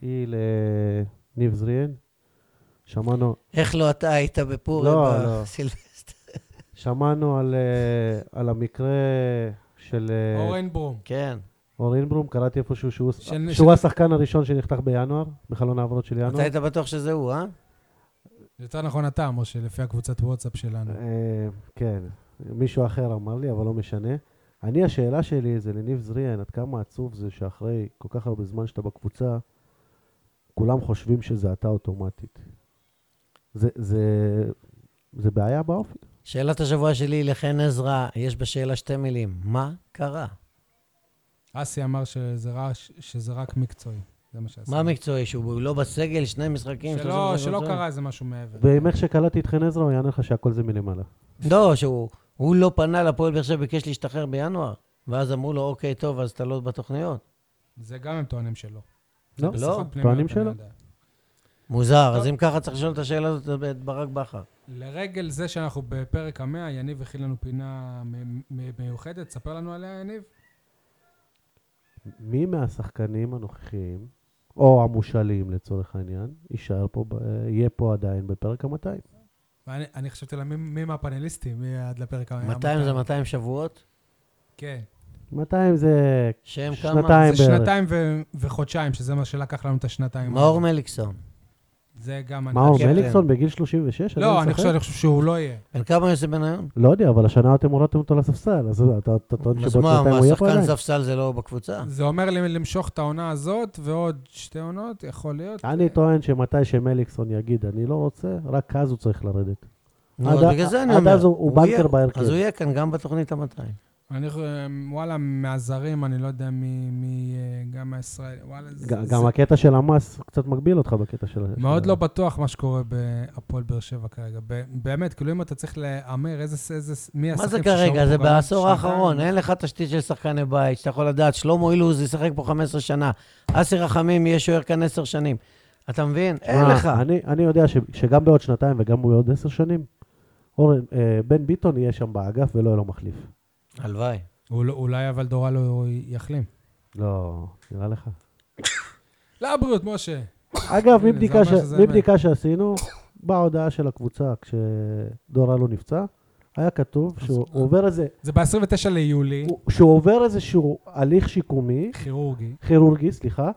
היא לניב זריאן. שמענו, איך לא אתה היית בפורים לא, לא. בסילבסטר? [LAUGHS] שמענו על, אה, על המקרה של אה, אורן ברום. כן. אור אינברום, קראתי איפשהו שהוא, של- שהוא השחקן הראשון שנחתך בינואר, בחלון העברות של אתה ינואר. היית בטוח שזה הוא, אה? יותר נכון אתה, משה, לפי הקבוצת וואטסאפ שלנו. אה, כן, מישהו אחר אמר לי, אבל לא משנה. אני, השאלה שלי זה לניב זריאן, עד כמה עצוב זה שאחרי כל כך הרבה זמן שאתה בקבוצה, כולם חושבים שזה אתה אוטומטית. זה, זה, זה בעיה באופי. שאלת השבוע שלי לחן עזרא, יש בשאלה שתי מילים. מה קרה? אסי אמר שזה רק- שזה רק מקצועי. זה מה שעשה. מה מקצועי? שהוא לא בסגל, שני משחקים? שלא, שלא? קרה איזה משהו מעבר. ועם איך שקלטתי את חן עזרא, הוא יענה לך שהכל זה מלמעלה. לא, שהוא הוא לא פנה לפועל באר שבע, ביקש להשתחרר בינואר. ואז אמרו לו, אוקיי, טוב, אז אתה לא בתוכניות. זה גם הם טוענים שלא. לא, לא, טוענים שלא. מוזר, טוב. אז אם ככה צריך לשאול את השאלה הזאת את ברק בכר. לרגל זה שאנחנו בפרק המאה, יניב הכין לנו פינה מיוחדת, ספר לנו עליה, יניב. מי מהשחקנים הנוכחיים, או המושאלים לצורך העניין, יישאר פה, יהיה פה עדיין בפרק ה-200? ואני אני חשבתי לה, מי- מי מהפאנליסטים, מי עד לפרק המאה? 200 זה 200 שבועות? כן. 200 זה? שנתיים זה בערך. שנתיים ו- וחודשיים, שזה מה שלקח לנו את השנתיים. מאור. מליקסון. זה גם... מאור. כן, מליקסון בגיל 36? לא, עדיין אני? חושב אני חושב שהוא לא יהיה. בן כמה יוסי בניון? לא יודע, אבל השנה אתם הורדתם אותו לספסל, אז אתה אתה טוען אז שבעוד מה, שנתיים מה, הוא יהיה פה שחקן עדיין? ספסל זה לא בקבוצה? זה אומר לי למשוך את העונה הזאת ועוד שתי עונות, יכול להיות. אני טוען שמתי שמליקסון יגיד, אני לא רוצה, רק אז הוא צריך לרדת. עד אז ה- בגלל זה אני עד אומר. אז הוא- בנקר בהרכב. אז הוא יהיה כאן גם בתוכנית ה-200. אני חושב, וואלה, מהזרים, אני לא יודע מי, מי אה, גם הישראל, וואלה, זה, ג- זה גם הקטע של המס קצת מגביל אותך בקטע של... מאוד של- לא בטוח מה שקורה בהפועל באר שבע כרגע. ב- באמת, כאילו אם אתה צריך להמר איזה, איזה, מי מה השחקנים זה שיישארו כרגע? פה זה גם בעשור. האחרון, אין לך תשתית של שחקני בית, שאתה יכול לדעת, שלמה אילוז ישחק פה 15 שנה, אסי רחמים יהיה שוער כאן 10 שנים. אתה מבין? אין מה, לך. אני, אני יודע ש, שגם בעוד שנתיים וגם בעוד עשר שנים, אורן, אה, בן ביטון יהיה שם באגף ולא יהיה לו מחליף. הלוואי. אול- אולי אבל דורלו יחלים. לא, נראה לך. [LAUGHS] לבריאות, משה. אגב, מבדיקה, שעשינו, בהודעה של הקבוצה, כשדור אלו נפצע, היה כתוב שהוא עובר איזה, זה ב-29 ליולי, הוא- שהוא עובר איזשהו הליך שיקומי, כירורגי. כירורגי, סליחה,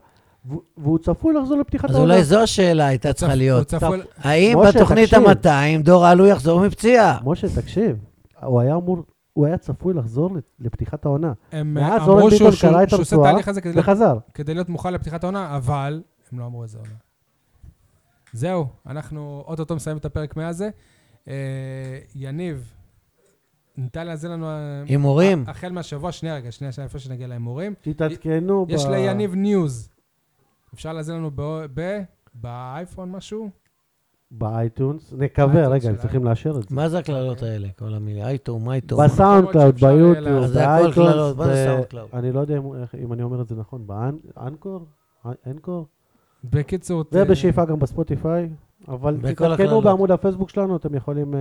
והוא- צפוי לחזור לפתיחת אז העונה. אולי זו השאלה הייתה צריכה להיות. האם בתוכנית תקשיב. ה-200 דור אלו יחזור מפציעה? משה, תקשיב, הוא היה אמור, הוא היה צפוי לחזור לפתיחת העונה, הם מאז אמרו שהוא את עושה הרצועה תהליך הזה כדי להיות- וחזר. כדי להיות מוכן לפתיחת העונה, אבל הם לא אמרו את זה עונה. זהו, אנחנו אוטוטו מסיימים את הפרק מהזה. אה, יניב, ניתן להזין לנו... אה, הימורים? החל מהשבוע, שנייה רגע, שנייה, שנייה, איפה שנגיע להימורים. תתעדכנו ב... יש ליניב ניוז. אפשר להזין לנו ב- ב- באייפון משהו? ב iTunes, נקווה, רגע, הם צריכים לאשר את זה. מה זה הקללות האלה? כל המילים? אייטום, אייטום. ב SoundCloud, שאפשר, אה, ביוטיוב, ב iTunes, מה זה ב- SoundCloud? אני לא יודע אם- אני אומר את זה נכון, באנקור? אנקור? בקיצור... ובשאיפה גם בספוטיפיי, אבל תתעדכנו הקללות. בעמוד הפייסבוק שלנו, אתם יכולים... אה,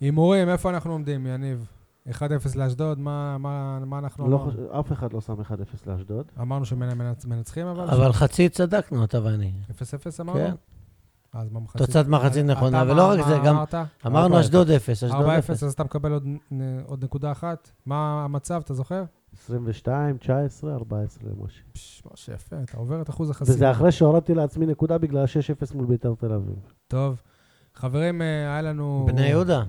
הימורים, איפה אנחנו עומדים, יניב? 1-0 לאשדוד, מה, מה, מה אנחנו לא אמרנו? אף אחד לא שם 1-0 לאשדוד. אמרנו שמנצחים, אבל... אבל חצי צדקנו, אתה ואני. 0-0 אמרנו? כן. אז במחצית... תוצאת מחצית נכונה, ולא רק זה, גם-? אמרנו 4-0. אשדוד אפס, אשדוד 4-0, אפס. אז אתה מקבל עוד נקודה אחת. מה המצב, אתה זוכר? 22, 19, 14 למשה. פש, משה, יפה, אתה עובר את אחוז החסימה. וזה אחרי שהורדתי לעצמי נקודה בגלל 6-0 מול בית"ר תל אביב. טוב. חברים, אה, היה לנו... בני יהודה,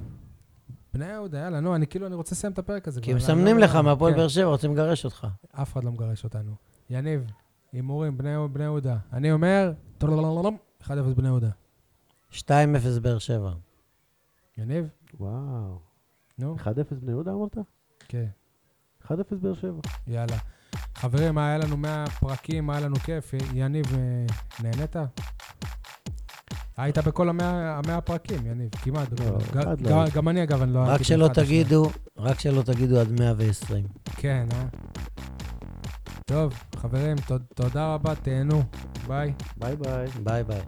בני יהודה, יאללה, נו, אני כאילו, אני רוצה לסיים את הפרק הזה. כי הם מסמנים לא- לך מהפועל כן, באר שבע, רוצים לגרש אותך. אף אחד לא מגרש אותנו. יניב, הימורים, בני יהודה. אני אומר, 1-0 בני יהודה. 2-0 באר שבע. יניב? וואו. נו, 1-0 בני יהודה אמרת? כן, 1-0 באר שבע. יאללה. חברים, היה לנו 100 פרקים, היה לנו כיף. יניב, אה, נהנית? היית בכל המאה המאה הפרקים, יניב, כמעט. לא. ג- לא ג- הייתי. גם אני, אגב, אני לא רק שלא. תגידו, רק שלא תגידו עד 120. כן, אה? טוב, חברים, ת- תודה רבה, תהנו. ביי. ביי ביי. ביי ביי.